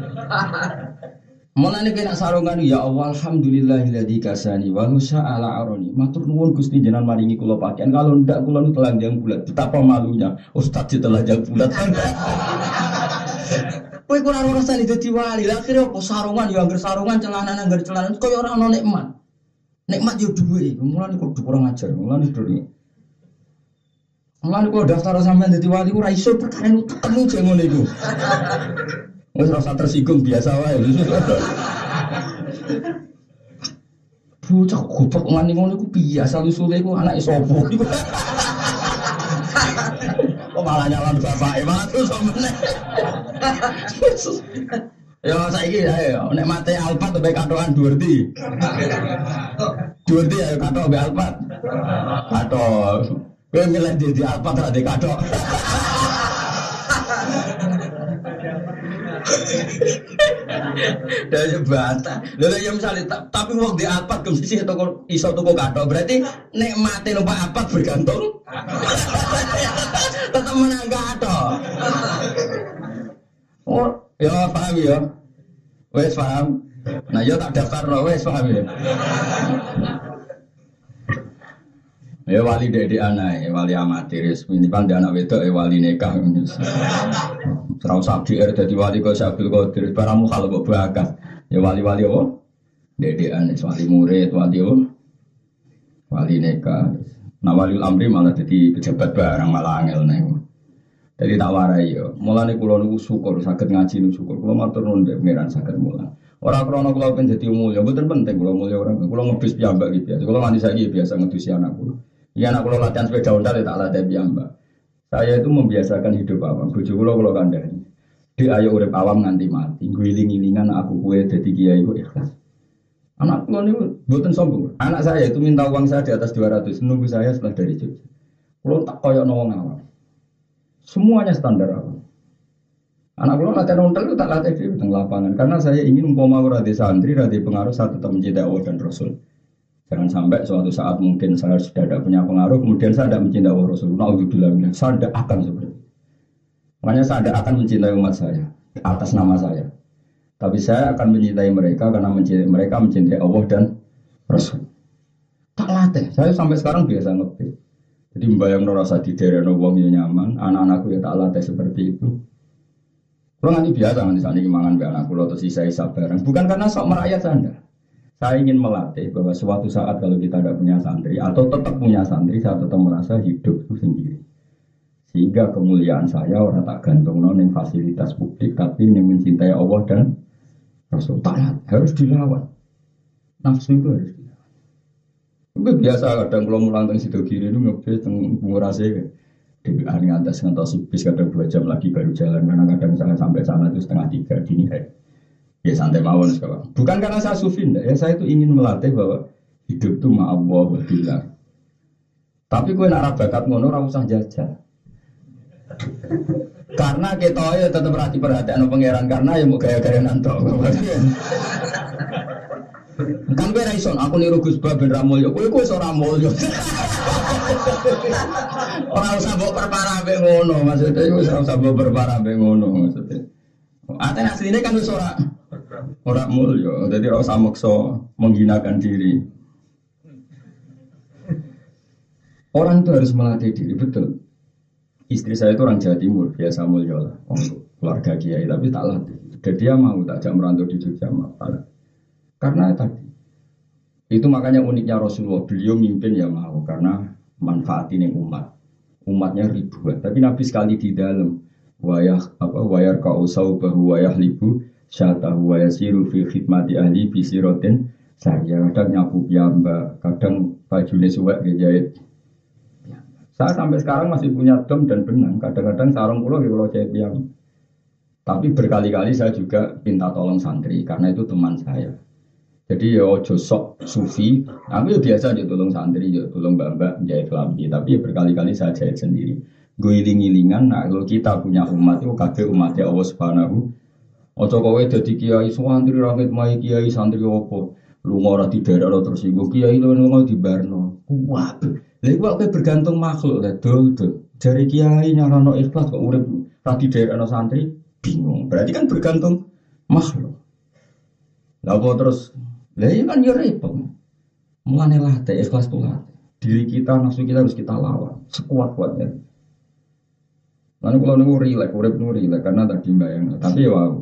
Mulane kena sarungan ya Allah alhamdulillahilladzi kasani wa ala aroni. Matur nuwun Gusti jenengan maringi kula pakaian. Kalau ndak kula nu telanjang bulat. Betapa malunya Ustaz telanjang bulat. Kowe kurang rasane dadi wali. Lah akhire apa sarungan ya anggar sarungan celana anggar celana koyo ora ono nikmat. Nikmat yo duwe. Mulane kok kurang ajar. Mulane dulu. Mulane kok daftar sampean dadi wali ora iso perkara itu ketemu jek ngono iku. Wis rasa tersinggung biasa wae. Bocah goblok ngani ngono iku biasa usule iku anake sapa iku. Kok malah nyalon bapake malah terus meneh. Ya saiki ya nek mate Alpat mbek katokan Durti. Durti ya katok mbek Alpat. Katok. Kowe milih di di apa tak di kadok. Dari bata. Lalu ya misalnya tapi wong di alpat ke sisi toko iso toko kato berarti nek mati numpak apa bergantung. Tetap menang kato. Oh, ya paham ya. Wes paham. Nah, ya tak daftar lo, wes paham ya. Ya wali dede anak, wali amatir, ini kan anak wedok ya wali nikah. Serau sabdi er jadi wali kau sabil kau diri paramu kalau kau bakat. Ya wali-wali apa? Dede anak, wali murid, wali apa? Wali nikah. Nah wali amri malah jadi pejabat barang malah angel nih. Jadi tak warai ya. Mulane kula niku syukur saged ngaji niku syukur. Kula matur mbek pangeran saged mulang. Ora krana kula pengen dadi mulya, mboten penting kula mulya ora. Kula ngebis piyambak iki biasa. Kula nganti saiki biasa ngedusi anak kula. Iya anak kula latihan sepeda ontel ya tak latih piyambak. Saya itu membiasakan hidup awam. Bojo kula kula kandhani. Di ayo urip awam nganti mati. Guling-gilingan aku kue dadi kiai ku ikhlas. Anak kula niku mboten sombong. Anak saya itu minta uang saya di atas 200 nunggu saya setelah dari Jogja. Kula tak koyo wong awam. Semuanya standar awam. Anak kula latihan ontel tak latih di lapangan karena saya ingin umpama ora di santri, ora di pengaruh saya tetap mencintai Allah dan Rasul. Jangan sampai suatu saat mungkin saya sudah tidak punya pengaruh, kemudian saya tidak mencintai Allah Rasul. Nah, saya tidak akan seperti itu. Makanya saya tidak akan mencintai umat saya atas nama saya. Tapi saya akan mencintai mereka karena mencintai mereka mencintai Allah dan Rasul. Tak latih. Saya sampai sekarang biasa ngerti. Jadi membayang rasa di daerah wong ya nyaman, anak-anakku ya tak latih seperti itu. Kalau nanti biasa nanti sana mangan be anakku atau sisa-sisa barang. Bukan karena sok merayat anda. Saya ingin melatih bahwa suatu saat kalau kita tidak punya santri atau tetap punya santri, saya tetap merasa hidup itu sendiri. Sehingga kemuliaan saya orang tak gantung non fasilitas publik, tapi yang mencintai Allah dan Rasul. Tak harus dilawan. Nafsu itu harus dilawan. Itu biasa kadang kalau mulang tentang situ kiri itu ngebet tentang pengurasnya. Di ngantas ngantos bis kadang dua jam lagi baru jalan karena kadang misalnya sampai sana itu setengah tiga dini hari. Ya santai mawon sekarang. Bukan karena saya sufi, ya saya itu ingin melatih bahwa hidup itu ma'allah wa Tapi gue nak bakat ngono ora usah jajal. karena kita ya tetap perhati perhatian pangeran karena ya mau gaya-gaya nanto. Kan raison aku niru Gus Ba ben Ramulyo, kowe kowe ora mulya. Ora usah mbok perparah be ngono maksudnya iku ora usah mbok perparah be ngono maksudnya. Ate asline kan wis ora Orang mulia, jadi rasa makso menghinakan diri. Orang itu harus melatih diri, betul. Istri saya itu orang Jawa Timur, biasa mulia lah, keluarga kiai, tapi tak latih. Dan dia mau tak jam merantau di Jogja, malah. Karena tadi, itu makanya uniknya Rasulullah, beliau mimpin ya mau, karena manfaatin yang umat. Umatnya ribuan, tapi Nabi sekali di dalam, wayah apa wayar kau bahwa wayah libu syatahu wa yasiru fi khidmati ahli bisirotin. Saya kadang nyapu mbak kadang bajunya suwek jahit saya sampai sekarang masih punya dom dan benang. Kadang-kadang sarung pulau di pulau jahit yang tapi berkali-kali saya juga minta tolong santri karena itu teman saya jadi ya ojo sok sufi aku ya biasa aja tolong santri ya tolong mbak-mbak jahit lambi tapi ya berkali-kali saya jahit sendiri gue iling-ilingan nah kalau kita punya umat itu kakek umatnya Allah subhanahu Ojo kowe dadi kiai santri rangit mai kiai santri opo. Lu ora di daerah terus iku kiai lu mau di Barno. Lha iku kowe bergantung makhluk lah dol dol. Jari kiai nyarano ikhlas kok urip ra di daerah santri bingung. Berarti kan bergantung makhluk. Lah terus lah iya kan yo repot. Mulane latih ikhlas tuh latih. Diri kita, nafsu kita harus kita lawan sekuat-kuatnya. Lalu kalau nunggu rilek, urip nunggu rilek karena tadi bayang. Tapi ya wow,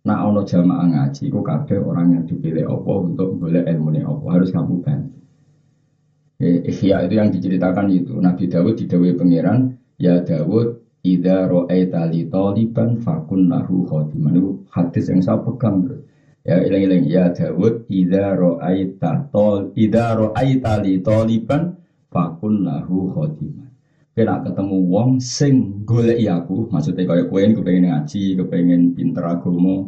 Nah ono jamaah ngaji, kok kabeh orang yang dipilih Allah untuk boleh ilmu ini Allah harus kamu bantu. Ihya itu yang diceritakan itu Nabi Dawud didawai pangeran ya Dawud Ida ro'aita li taliban fakun lahu khodiman Itu hadis yang saya pegang bro. Ya ilang-ilang Ya Dawud Ida ro'aita tol Ida ro'aita li taliban fakun lahu khodiman Kena ketemu wong sing golek aku, maksudnya kayak kue ini kepengen ngaji, kepengen pinter agama.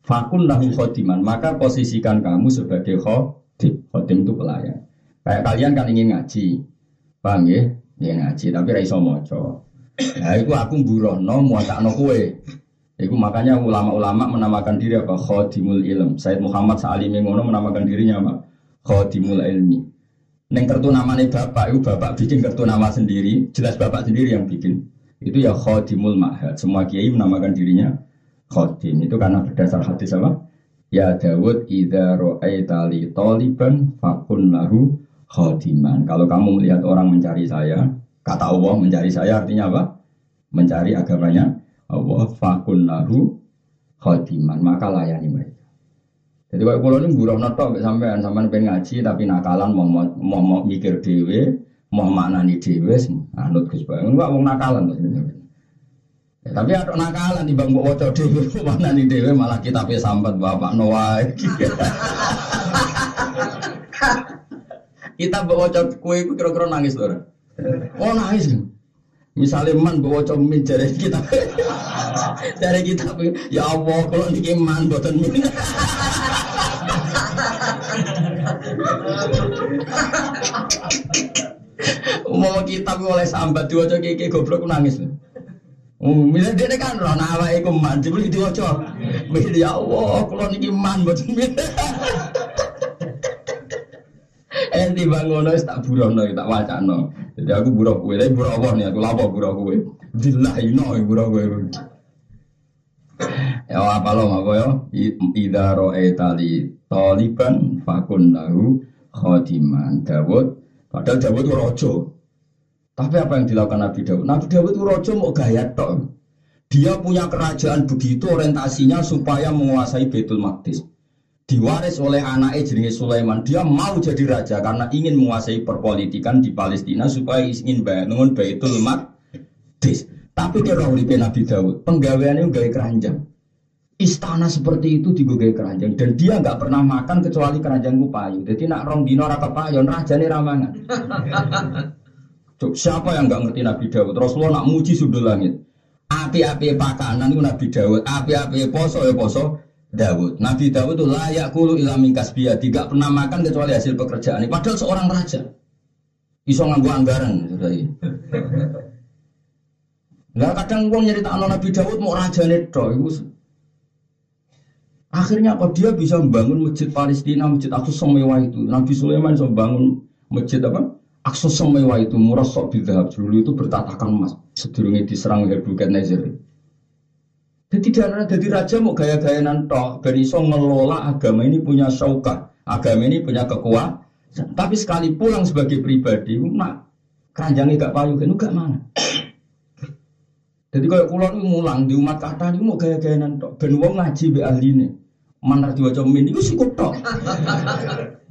Fakun lahu khodiman, maka posisikan kamu sebagai khodim. Khodim itu pelayan. Kayak kalian kan ingin ngaji, paham ya? Ya ngaji, tapi raiso moco. Nah, itu aku burono, muatakno kue. Itu makanya ulama-ulama menamakan diri apa? Khodimul ilm. Said Muhammad Sa'alimi ngono menamakan dirinya apa? Khodimul ilmi. Neng kartu namanya bapak, itu bapak bikin kartu nama sendiri, jelas bapak sendiri yang bikin. Itu ya khodimul ma'had. Semua kiai menamakan dirinya khodim. Itu karena berdasar hadis apa? Ya Dawud idza ra'aita li taliban fakun lahu khodiman. Kalau kamu melihat orang mencari saya, kata Allah mencari saya artinya apa? Mencari agamanya Allah fakun lahu khodiman. Maka layani mereka. Jadi kalau pulau ini buruh noto sampean sampean pengen ngaji tapi nakalan mau mau, mikir dewe, mau maknani dewe, anut Gus Bae. Enggak mau nakalan Ya, tapi ada nakalan di bang wocok dewe, mana nih dewe malah kita pe sambat bapak Noah. kita bawa wocok kue kira-kira nangis loh. Oh nangis. Misalnya man bawa wocok min dari kita, dari kita ya Allah kalau ini man buatan min. Mau kita oleh sambat diwaca kiki goblok nangis. Oh, milih dia kan roh nawa iku man jebul diwaca. Ya Allah, kula niki man mboten milih. Eh di bangono tak burono tak wacano. Jadi aku buruh kowe, tapi buruh Allah nih aku lapo buruh kowe. Dilahi no buruh kowe. Ya apa lo apa ya? Ida roe tali taliban fakun lahu khodiman Dawud. Padahal Dawud itu rojo. Tapi apa yang dilakukan Nabi Dawud? Nabi Dawud itu rojo mau gaya tok. Dia punya kerajaan begitu orientasinya supaya menguasai Betul Maqdis. Diwaris oleh anaknya jenenge Sulaiman. Dia mau jadi raja karena ingin menguasai perpolitikan di Palestina supaya ingin bangun Baitul Maqdis. Tapi dia uripe Nabi Dawud, penggaweannya gaya keranjang. Istana seperti itu digogai keranjang dan dia nggak pernah makan kecuali keranjang payu. Jadi nak rong dino raka payon raja nih ramangan. Cuk, siapa yang nggak ngerti Nabi Dawud? Rasulullah nak muji sudut langit. Api-api pakanan itu Nabi Dawud, api-api poso ya poso Dawud. Nabi Dawud itu layak kulu ilamin kasbia, tidak pernah makan kecuali hasil pekerjaan. Padahal seorang raja. Iso nganggu anggaran. Lah kadang wong nyerita Nabi Dawud mau raja neto, Akhirnya apa dia bisa membangun masjid Palestina, masjid Aqsa semewah itu. Nabi Sulaiman bisa membangun masjid apa? Aqsa semewah itu murah sok bidhab dulu itu bertatakan emas. Sedurungnya diserang Nebukadnezar. Jadi ada jadi raja mau gaya-gaya nanto, dari so ngelola agama ini punya syaukah, agama ini punya kekuatan. Tapi sekali pulang sebagai pribadi, nak keranjangnya gak payu kan, gak mana. Jadi kalau kulon mulang di umat kata ini mau gaya-gaya nanto. Ben wong ngaji be ahli ini. Manar diwaca min itu sih tok.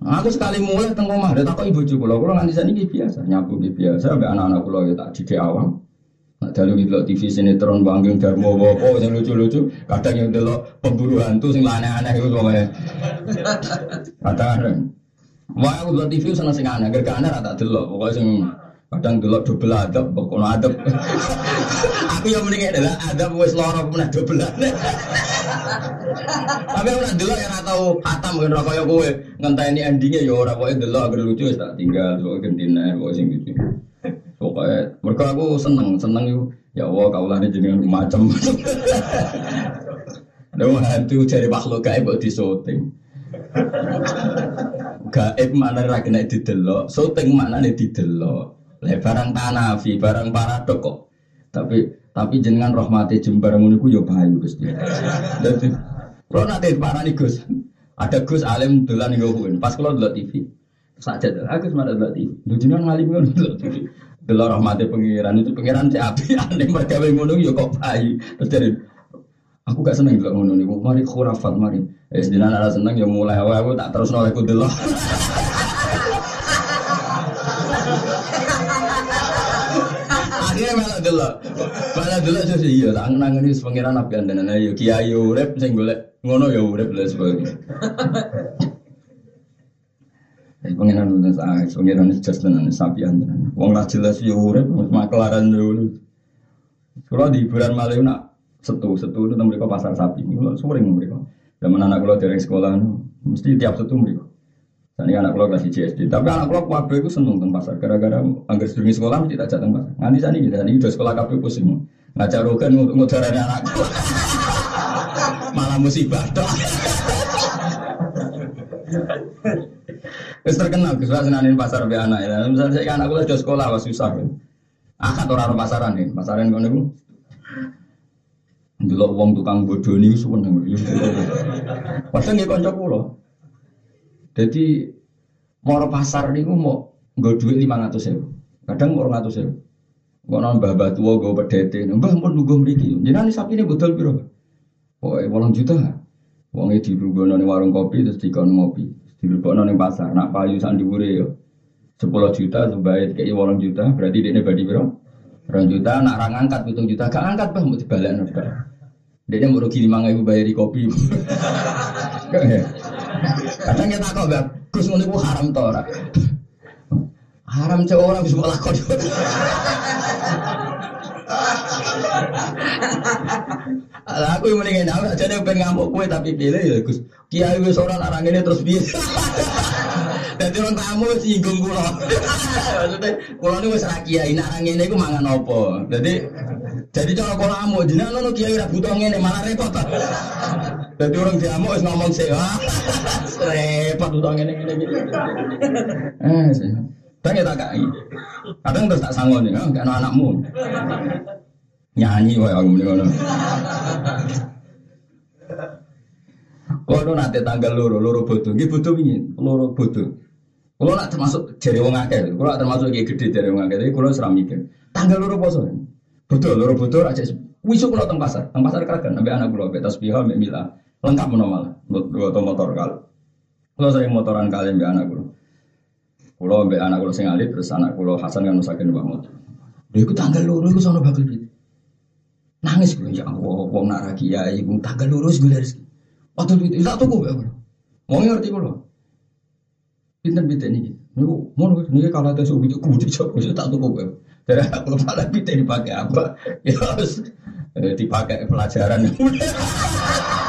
Aku sekali mulai teng omah ada takut ibu cukup kula nganti sani biasa, nyapu biasa be anak-anak kula ya tak didik awam. Nak dalu gitu TV sinetron Banggeng Darmo Wopo yang lucu-lucu, kadang yang delok pemburu hantu sing aneh-aneh itu pokoknya. Kadang Wah, aku delok TV seneng sing aneh, gak aneh tak delok, pokoknya sing Kadang dulu double adab, pokoknya adab. aku yang mending adalah adab wes lorong pernah double Tapi aku dulu yang tahu hatam mungkin rokok ya gue ngentai ini endingnya ya orang pokoknya dulu agak lucu ya tak tinggal soal gentina pokoknya sing gitu. Pokoknya mereka aku seneng seneng yuk ya Allah lah jenengan macam. Ada hantu cari makhluk gaib buat disoting. Gaib mana rakyat didelok, syuting mana didelok. Lah barang tanafi, barang paradok kok. Tapi tapi jenengan rahmati jembar ngono iku yo payu Gusti. Dadi kalau nanti parani Gus, ada Gus alim dolan ning ngomongin. Pas kalau delok TV. Saja aku cuma delok TV. Lho jenengan ngalim ngono TV. Delok rahmati pengiran itu pengiran si api aneh mergawe ngono yo kok payu. Terus dari Aku gak seneng delok ngono niku. Mari khurafat mari. Eh jenengan ada seneng ya mulai aku tak terus nolak delok. Akhirnya malah delok. Malah delok terus iya tak nangani pangeran nabi andanan ayo kiai urip sing golek ngono ya urip lha sebagainya. Pengiran udah sah, pengiran itu just tenan sapi antenan. Wong lah jelas ya urip, maklaran dulu. Kalau di hiburan malam nak setu, setu itu mereka pasar sapi. Kalau sering mereka. Zaman anak kalau dari sekolah, mesti tiap setu mereka. Tadi anak keluar kasih CSD, tapi anak keluar kabeh itu seneng tentang pasar. Gara-gara anggar sedurungi sekolah mesti tak jatuh pasar. Nanti sani kita, ini udah sekolah kabeh pusing. Ngajar rogan ngudaran anak keluar. Malah musibah dong. Wis terkenal Gus senanin pasar be anak ya. Misalnya saya anak kula sudah sekolah wis susah. Akad ora pasaran nih, pasaran kono niku. Delok wong tukang bodoni wis seneng. Padahal nggih kanca kula. Jadi mau pasar niku mau nggo dhuwit 500.000. Kadang mau 200.000. Kok nang mbah mbah tuwa nggo pedete. Mbah pun nunggu mriki. Jenengan ini bodol piro? Pokoke 8 juta. Wong e dirunggono ning warung kopi terus dikon ngopi. Dilebokno ning pasar. Nak payu sak dhuwure yo. 10 juta sebaik kayak 8 juta berarti dia badi piro? 2 juta nak ra ngangkat 7 juta gak angkat bah mau dibalekno bar. Dia mau rugi 5000 bayari kopi. Kadang kita kok gak Gus ngono haram to ora? Haram cewek orang bisa lakon. Lah aku yang mendingin aku aja nih pengen ngamuk kue tapi pilih ya Gus. Kiai wis ora orang ini terus biasa. Dadi orang tamu singgung kula. Maksudnya kula niku wis ra kiai orang ngene iku mangan apa. Jadi jadi cara kula amuk jenengan ngono kiai ra butuh ngene malah repot. Jadi orang diamuk wis ngomong sih. Repot butuh ngene ngene ngene. Eh sih. Tapi tak kai. Kadang terus tak sanggup nih, kan anakmu. Nyanyi wae aku ngono. Kalau nanti tanggal loro, loro bodoh, gitu bodoh ini, loro bodoh. Kalau nak termasuk jari wong akeh, kalau nak termasuk kayak gede jari wong akeh, tapi kalau seram mikir. Tanggal loro poso, bodoh, loro bodoh aja. Wisuk kalau teng pasar, teng pasar keragan, sampai anak kulo, betas tasbih, mbak mila, lengkap menormal, buat motor kal. Kalau sering motoran kalian mbak anak kulo. Kulo mbak anak kulo sing alit, terus anak kulo Hasan kan nusakin mbak motor. Dia ikut tanggal loro, ikut sono bakal gitu. Nangis gue ya Allah, wong nak kiai, wong tanggal loro gue dari Waktu itu tak tuku ya, mau ngerti kulo. Pinter-pinter ini, niku mau nih kalau ada suhu itu kudu coba tak tuku ya. Dari aku lupa lagi dipakai apa, ya harus dipakai pelajaran.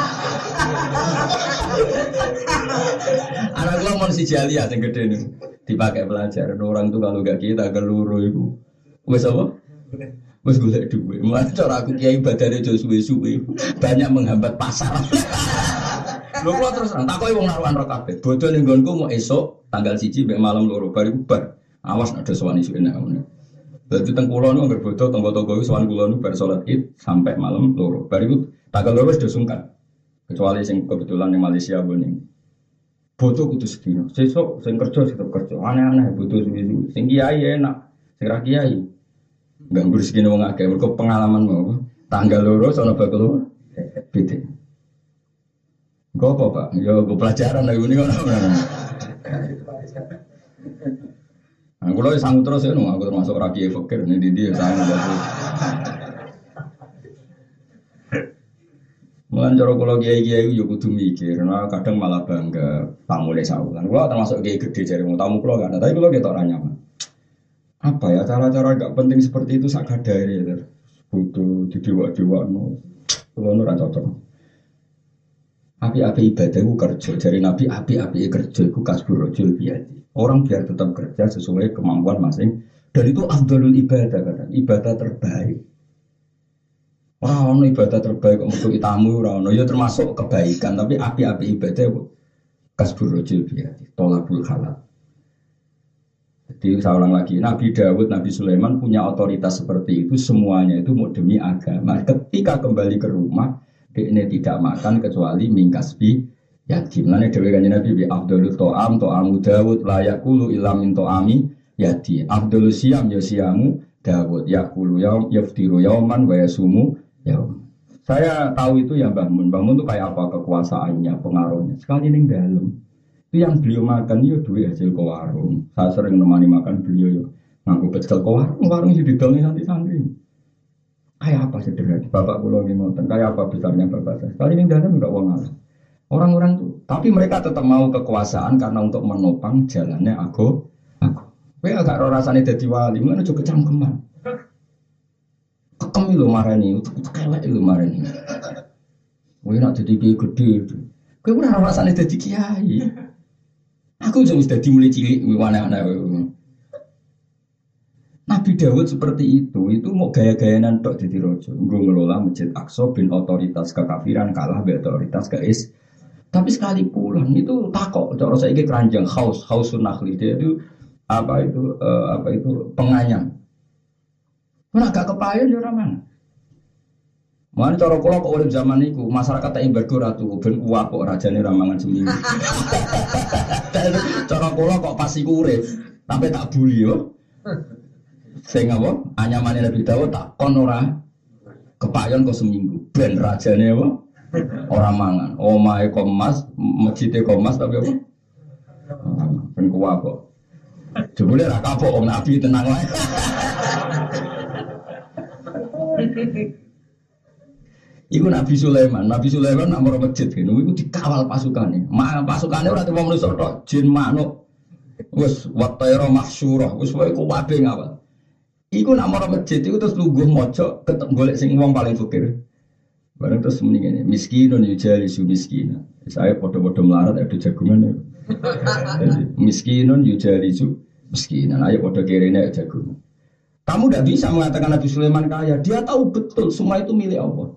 Anak gua mau si jali ya yang gede nih dipakai pelajaran orang tuh kalau gak kita geluru itu, wes apa? Wes gue duit, malah cara aku kiai badannya jauh suwe-suwe banyak menghambat pasar. Lho kula terus nang takoki wong naruhan ro kabeh. Bodho ning mau esuk tanggal siji mek malam loro bari bubar. Awas ada sowan isu enak ngono. Dadi teng kula niku anggere bodho tangga-tangga iku sowan bar salat Id sampai malam loro. Bari tanggal loro wis sungkan. Kecuali sing kebetulan di Malaysia ning Bodoh kudu sedino. Sesuk sing kerja tetep kerja. Aneh-aneh bodoh suwi-suwi. Sing kiai enak, sing ra kiai. Ganggu rezeki wong akeh. Mergo pengalaman mau. Tanggal loro sono bakal beda. Gue apa pak? Ya gue pelajaran lagi ini kan. Nah, kalau sanggup terus ya, aku termasuk rakyat fakir nih di dia sanggup. Mulan cara kalau kiai kiai yo kudu mikir, nah kadang malah bangga tamu les kan. Kalau termasuk kiai gede jadi mau tamu kalau gak ada, tapi kalau kita orang nyaman. Apa ya cara-cara gak penting seperti itu sak dari ya, butuh di dewa dewa no, kalau nurut cocok. Api-api ibadah itu kerja. Dari Nabi api-api kerja itu kasbur rojul biadi. Orang biar tetap kerja sesuai kemampuan masing. Dan itu abdulul ibadah kata. Ibadah terbaik. Orang ibadah terbaik untuk itamu orang ya termasuk kebaikan. Tapi api-api ibadah kasbur rojul biadi. Tolabul halal. Jadi saya ulang lagi, Nabi Dawud, Nabi Sulaiman punya otoritas seperti itu, semuanya itu mau demi agama. Ketika kembali ke rumah, ini tidak makan kecuali mingkasbi yatim. Nane dewi kanjeng Nabi bi Abdul to'am to'amu Dawud layak kulu ilam min to'ami yati. Abdul siam ya siamu Dawud yakulu yaum yaftiru yauman wa yasumu yaum. Saya tahu itu ya Mbah Mun. Mbah Mun itu kayak apa kekuasaannya, pengaruhnya. Sekali ini dalam. Itu yang beliau makan itu duit hasil ke warung. Saya sering nemani makan beliau ya. Ngaku pecel ke warung, warung itu didongin santri-santri. Kayak apa sederhana? Bapak pulau ini ngoten. Kayak apa besarnya bapak saya? Kali ini dalam enggak uang alam. Orang-orang tuh, tapi mereka tetap mau kekuasaan karena untuk menopang jalannya aku. Aku. Kowe agak ora rasane dadi wali, mana juga cangkeman. Kekem lho marani, kelek lho marani. Kowe nak jadi kiai gede. Kowe ora rasane dadi kiai. Aku juga sudah dimulai cilik, mana-mana. Nabi Dawud seperti itu, itu mau gaya-gayanan tok jadi rojo. Gue ngelola masjid Aqsa bin otoritas kekafiran kalah be otoritas keis. Tapi sekali pulang itu takok, cara saya ini keranjang haus, haus sunahli dia itu apa itu uh, apa itu penganyam. Mana gak kepayon ya mana? Mana cara kula kok urip zaman itu masyarakat tak embargo ratu ben kuat kok rajane ramangan seminggu. cara kula kok pasti urip, tapi tak buli yo. Sing apa? Anyamane Nabi Dawud tak kon ora kepayon kok seminggu. Ben rajane apa? Ora mangan. Omahe komas, masjide komas tapi apa? Ben kuwa kok. Jebule ra kapok wong Nabi tenang wae. Iku Nabi Sulaiman, Nabi Sulaiman nak mau masjid gitu, iku dikawal pasukannya. Ma pasukannya ora temu manusa tok, jin manuk. Wis watayra mahsyurah, wis wae kuwabe ngawal. Iku nak mau masjid itu terus lugu mojo ketemu golek sing wong paling fakir. Barang terus muni ngene, miskinun yujali su miskina. Saya podo-podo melarat ada jagungan ya. miskinun yujali su miskinan. Ayo podo kirene jagungan. Kamu tidak bisa mengatakan Nabi Sulaiman kaya. Dia tahu betul semua itu milik Allah.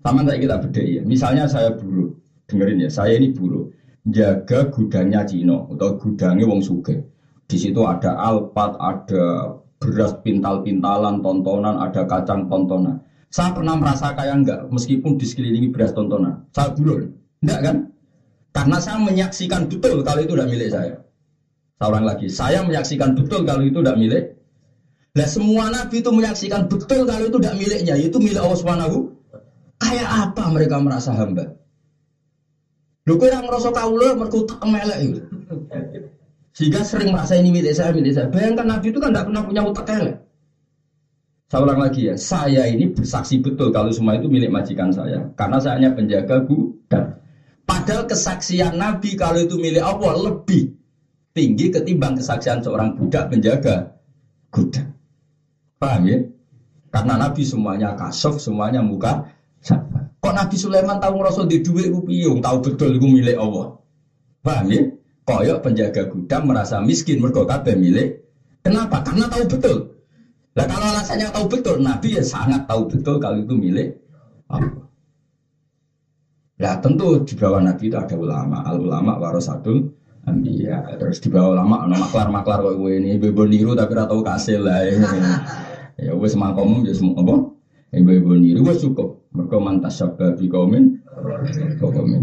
Sama tak kita beda ya. Misalnya saya buruh, dengerin ya. Saya ini buruh, jaga gudangnya Cino atau gudangnya Wong Suge. Di situ ada alpat, ada beras pintal-pintalan, tontonan, ada kacang tontonan. Saya pernah merasa kaya enggak, meskipun di sekelilingi beras tontonan. Saya buruk, enggak kan? Karena saya menyaksikan betul kalau itu tidak milik saya. Saya lagi, saya menyaksikan betul kalau itu tidak milik. Nah semua nabi itu menyaksikan betul kalau itu tidak miliknya, itu milik Allah Subhanahu. Kayak apa mereka merasa hamba? Lu kira ngerasa kaulah mereka tak melek itu. Sehingga sering merasa ini milik saya, milik saya. Bayangkan Nabi itu kan tidak pernah punya utak elek. Saya ulang lagi ya, saya ini bersaksi betul kalau semua itu milik majikan saya. Karena saya hanya penjaga gudang. Padahal kesaksian Nabi kalau itu milik Allah lebih tinggi ketimbang kesaksian seorang budak penjaga gudang. Paham ya? Karena Nabi semuanya kasuf, semuanya muka Kok Nabi Sulaiman tahu ngerasa di duit rupiah, tahu betul itu milik Allah. Paham ya? koyok penjaga gudang merasa miskin mergo kabeh milik. Kenapa? Karena tahu betul. Lah kalau alasannya tahu betul, Nabi ya sangat tahu betul kalau itu milik Allah. Lah tentu di bawah Nabi itu ada ulama, al ulama warasatul anbiya. Terus di bawah ulama ana maklar-maklar kok gue ini ibu niru tapi ora tahu kasil lah. Ya, ya wis mangkomum ya semua apa? Ibu-ibu niru wis cukup. Mergo mantas sabab bi kaumin. Kaumin.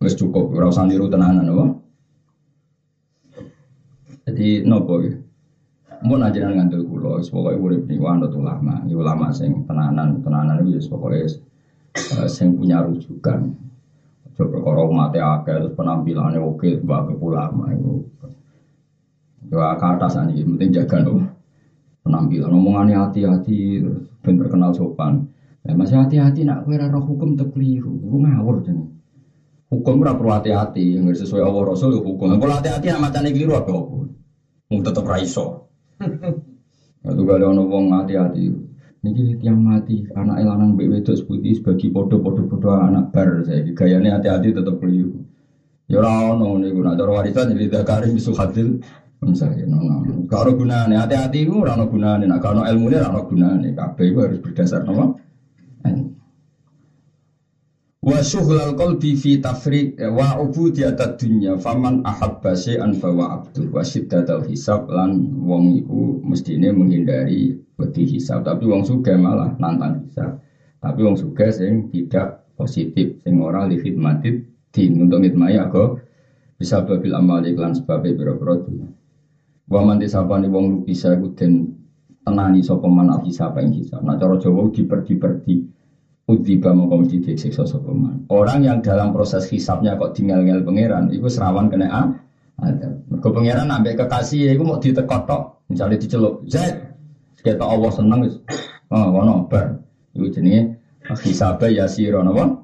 Wis cukup ora usah niru tenanan apa? Jadi nopo ya. Mau najiran ngantul kulo, pokoknya urip nih anut ulama, ya ulama sing tenanan, tenanan itu ya pokoknya uh, sing punya rujukan. Kalau mati akeh terus penampilannya oke, sebagai ulama itu. Coba ke atas ini, penting jaga loh penampilan, omongannya hati-hati, terus ben terkenal sopan. Ya, masih hati-hati nak kue roh hukum terkeliru, gue ngawur jadi. Hukum ora perlu hati-hati, yang sesuai Allah Rasul hukum. Kalau hati-hati nak macam keliru apa? Mau tetap raiso. Itu gak ada orang hati-hati. Niki tiang mati, anak elanang mbek wedok putih sebagai podo-podo-podo anak bar saya. Gayanya hati-hati tetap keliru. Ya ora ono niku nak cara warisan jadi dakari bisu hadil. Misalnya, no, no. Kalau gunane hati-hati itu ono gunane. Nah, kalau ilmu ini ora ono gunane. Kabeh harus berdasar nama. Wa syughlal qalbi fi tafrid wa ubudiyatad dunya faman ahabba syai'an fa wa abdu. Wa syiddatal hisab lan wong iku mestine menghindari wedi hisab. Tapi wong sugih malah nantang hisab. Tapi wong sugih sing tidak positif sing ora li khidmatit din untuk ngitmai aku bisa babil amali lan sebab biro-biro dunya. Wa man disapani wong bisa iku den tenani sapa man al hisab ing hisab. Nah cara Jawa diperdi-perdi Udiba mongko mesti disiksa sapa Orang yang dalam proses hisapnya kok tinggal-ngel pangeran iku serawan kena a ada. Mergo pangeran ambek kekasih ya iku mau ditekot tok, misalnya diceluk, Z. Kita Allah seneng. Oh, ngono bar. Iku jenenge hisabe yasira napa?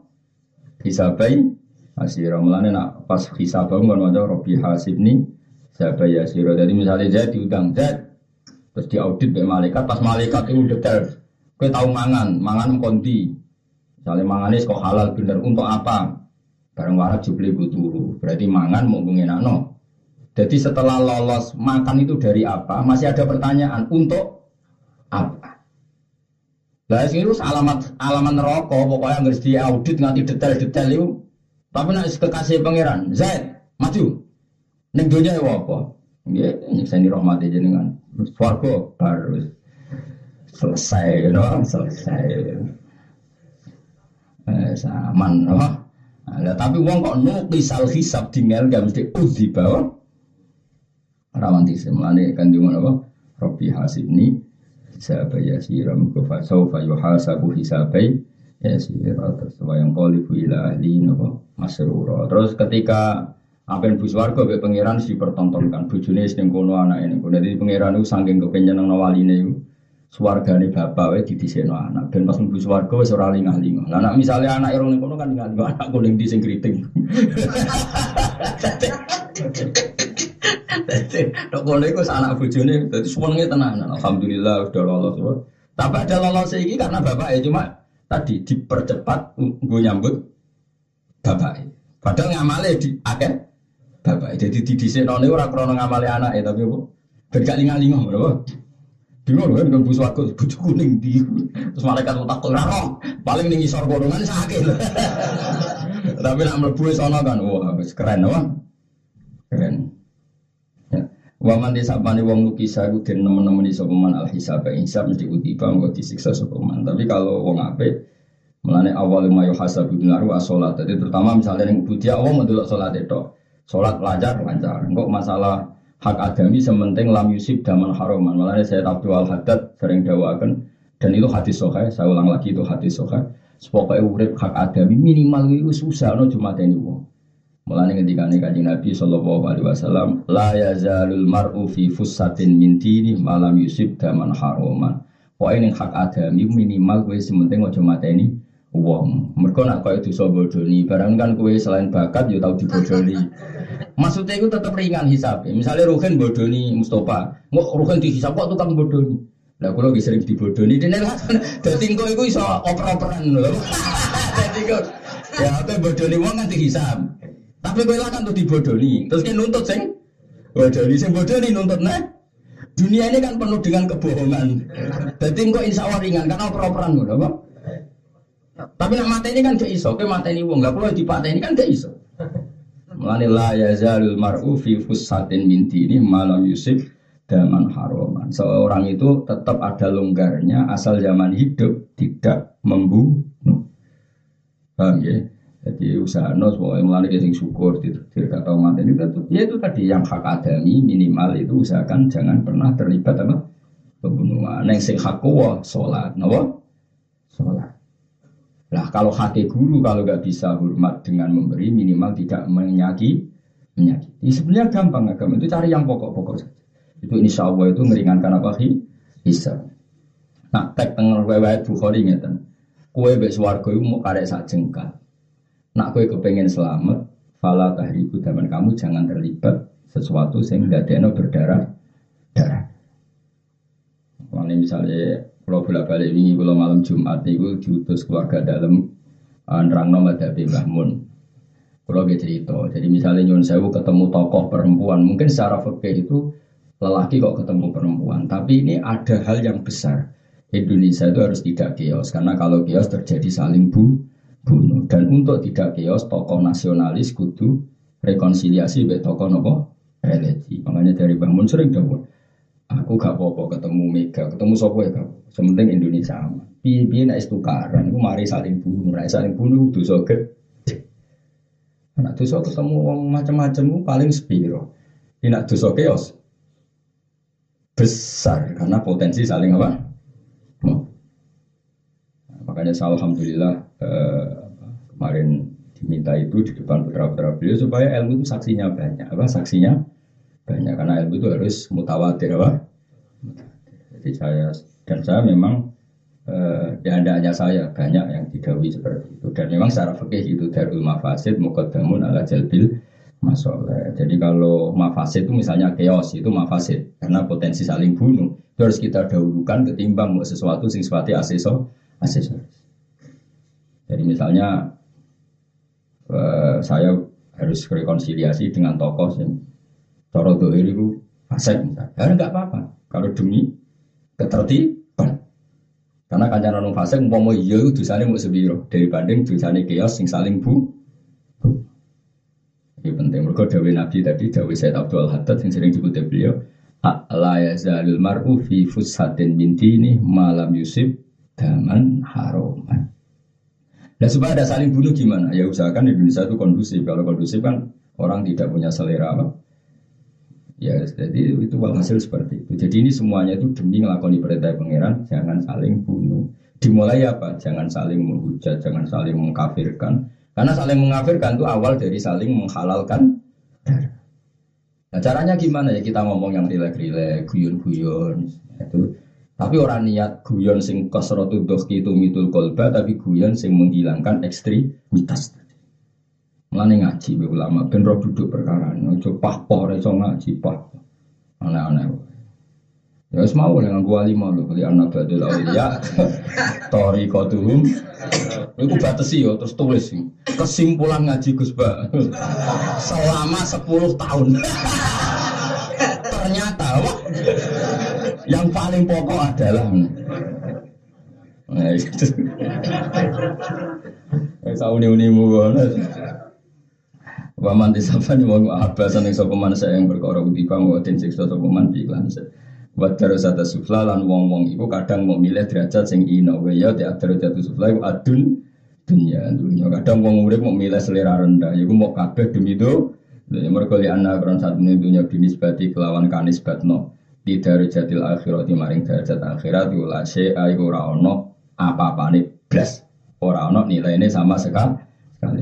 Hisabe yasira. Mulane nak pas hisabe ngono maca Rabbi hasibni hisabe yasira. Jadi misalnya Z diutang Z terus diaudit be malaikat, pas malaikat itu detail. Kowe tahu mangan, mangan kondi, Misalnya mangan kok halal bener untuk apa? Barang warak jubli buturu. Berarti mangan mau no. Jadi setelah lolos makan itu dari apa? Masih ada pertanyaan untuk apa? Lah sing alamat alamat neraka pokoknya harus diaudit nganti detail-detail itu. Tapi nak kekasih pangeran, Zaid, maju. Ning dunia ya apa? Nggih, nyeksa rahmati jenengan. Swarga baru selesai, you selesai. Eh, saman, no? Nah, tapi wong kok nukisal hisab tinggal gak mesti uzi bawah rawanti semane kan di mana apa? Robi hasibni hisaba yasira mukufa saufa yuhasabu hisabai yasira terus yang qalibu ila ahli napa masrura. Terus ketika yang bus warga be pangeran dipertontonkan bojone sing kono anak ini jadi pangeran itu saking kepengen nang waline swargane bapak wae didisekno anak ben pas mlebu swarga wis ora lingah-lingah. Lah nek misale anak irung kono kan lingah-lingah anak kuning di sing kriting. Dadi tok kono iku anak bojone dadi senenge tenan. Alhamdulillah udah lolos. Tapi ada lolos iki karena bapak ya cuma tadi dipercepat gue nyambut bapak. Padahal ngamale di akeh bapak. Jadi di didisekno ora krana ngamale anake tapi apa? Ben gak lingah-lingah? Bingung kan dengan bus warga, bujuk kuning di terus malaikat mau takut raro, paling nih ngisor golongan sakit. Tapi nak melebu sana kan, wah keren, wah keren. Ya. Waman desa pani wong lukisa iku den nemen-nemen iso peman al hisab hisab mesti utiba mengko disiksa sopeman. Tapi kalau wong ape melane awal ma hasab bin naru asolat. Jadi terutama misalnya yang budi awal mendelok salat itu. Salat lancar lancar. Engkau masalah hak adami sementing lam yusib daman haroman. Malah saya Abdul Al Haddad sering dawakan dan itu hadis sokai. Saya ulang lagi itu hadis sokai. Sepokoknya urip hak adami minimal itu susah no cuma teni wong. Mulane ketika nih kaji Nabi Shallallahu Alaihi Wasallam, la yazalul mar'u fi fusatin min dini malam yusib daman haroman. Pokoknya hak adami minimal gue sementing cuma teni wong. Mereka nak kau itu so bodoni, barang kan kue selain bakat ya tahu dibodoni. Maksudnya itu tetap ringan hisap. Misalnya Ruhin bodoni Mustafa, nggak Ruhin dihisap kok tukang bodoni. Nah, kalau bisa sering dibodoni, dan jadi kau itu iso oper-operan loh. Jadi kau, ya apa bodoni wong kan dihisap. Tapi kau lah kan tuh dibodoni, terus kan nuntut sing bodoni, sing bodoni nuntut nah. Dunia ini kan penuh dengan kebohongan. Jadi kau insya Allah ringan karena oper-operan loh, tapi nak mata ini kan gak iso, ke mata ini wong gak perlu di ini kan gak iso. Mulane la yazalul mar'u fi fusatin min ini malam yusuf daman haroman. Seorang itu tetap ada longgarnya asal zaman hidup tidak membunuh. Paham ya? Jadi usaha nos pokoknya mulai sing syukur tidak tahu mati ini tetap ya itu tadi yang hak adami minimal itu usahakan jangan pernah terlibat apa pembunuhan. Neng sing hak kuwa sholat, nawa kalau hati guru kalau nggak bisa hormat dengan memberi minimal tidak menyakiti menyakiti. Sebenarnya gampang agama itu cari yang pokok-pokok saja. Itu insya Allah itu meringankan apa sih? Bisa. Nah tek tengah riwayat Bukhari ngeten. Kue bek swargo itu mau karek sak jengkal. Nak kue kepengen selamat, fala tahriku zaman kamu jangan terlibat sesuatu sehingga dia berdarah darah. Kalau misalnya kalau bolak balik ini kalau malam Jumat itu diutus keluarga dalam nerang nomor dari Bahmun. Kalau dia cerita, jadi misalnya Nyun Sewu ketemu tokoh perempuan, mungkin secara fikih itu lelaki kok ketemu perempuan, tapi ini ada hal yang besar. Indonesia itu harus tidak kios, karena kalau kios terjadi saling bu, bunuh. Dan untuk tidak kios, tokoh nasionalis kudu rekonsiliasi be tokoh nopo religi. Makanya dari Bahmun sering dawuh, aku gak apa-apa ketemu Mega, ketemu sopo ya gak Sementing Indonesia aman. Piye-piye nek tukaran, iku mari saling bunuh, nek saling bunuh dosa gede. Nek dosa ketemu wong macam-macam paling spiro. Nek dosa keos besar karena potensi saling apa? Makanya saya alhamdulillah eh, kemarin diminta itu di depan putra-putra beliau supaya ilmu itu saksinya banyak. Apa saksinya banyak karena ilmu itu harus mutawatir apa? Jadi saya dan saya memang eh, ya hanya saya banyak yang didawi seperti itu dan memang secara fikih itu darul mafasid muqaddamun ala jalbil masalah. Jadi kalau mafasid itu misalnya chaos itu mafasid karena potensi saling bunuh itu harus kita dahulukan ketimbang sesuatu sing sifatnya asesor asesor. Jadi misalnya eh, saya harus rekonsiliasi dengan tokoh yang Cara dohir itu fasek misalnya. Ya enggak apa-apa. Kalau demi ketertiban. Karena kancaran orang fasek umpama iya itu dosane mau sebiro dibanding dosane kios sing saling bu. Ini penting. Mereka dawe Nabi tadi, dawe Said Abdul Haddad yang sering dikutip beliau. La yazalul mar'u fi fushatin min dini malam yusib daman haroman. Nah supaya ada saling bunuh gimana? Ya usahakan Indonesia itu kondusif. Kalau kondusif kan orang tidak punya selera apa? Ya, jadi itu walhasil seperti itu. Jadi ini semuanya itu demi melakukan perintah pangeran, jangan saling bunuh. Dimulai apa? Jangan saling menghujat, jangan saling mengkafirkan. Karena saling mengkafirkan itu awal dari saling menghalalkan Nah caranya gimana ya kita ngomong yang rilek-rilek, guyon-guyon itu. Tapi orang niat guyon sing kasrotu dohki itu mitul kolba, tapi guyon sing menghilangkan ekstremitas. Mulane ngaji be ulama ben ro duduk perkara ojo pah-pah iso ngaji pah. Aneh-aneh. Ya wis mau dengan gua lima lho kali anak badul auliya. Tori kotuhum. Iku batesi yo terus tulis kesimpulan ngaji Gus Ba. Selama 10 tahun. Ternyata wah, yang paling pokok adalah Nah, itu. Saya uni-unimu Waman disafan wong abasan yang sopeman saya yang berkorok di bang watin siksa sopeman di iklan saya. Buat terus atas sufla lan wong wong iku kadang mau milih derajat sing ino ya di derajat sufla adun dunia dunia kadang wong urip mau milih selera rendah iku mau kabeh demi itu. Ya mereka li anak orang saat ini dunia binisbati kelawan kanis batno di darajatil akhirat di maring derajat akhirat ula syai'a iku ora ono apa-apane blas. Ora ono nilainya sama sekali sekali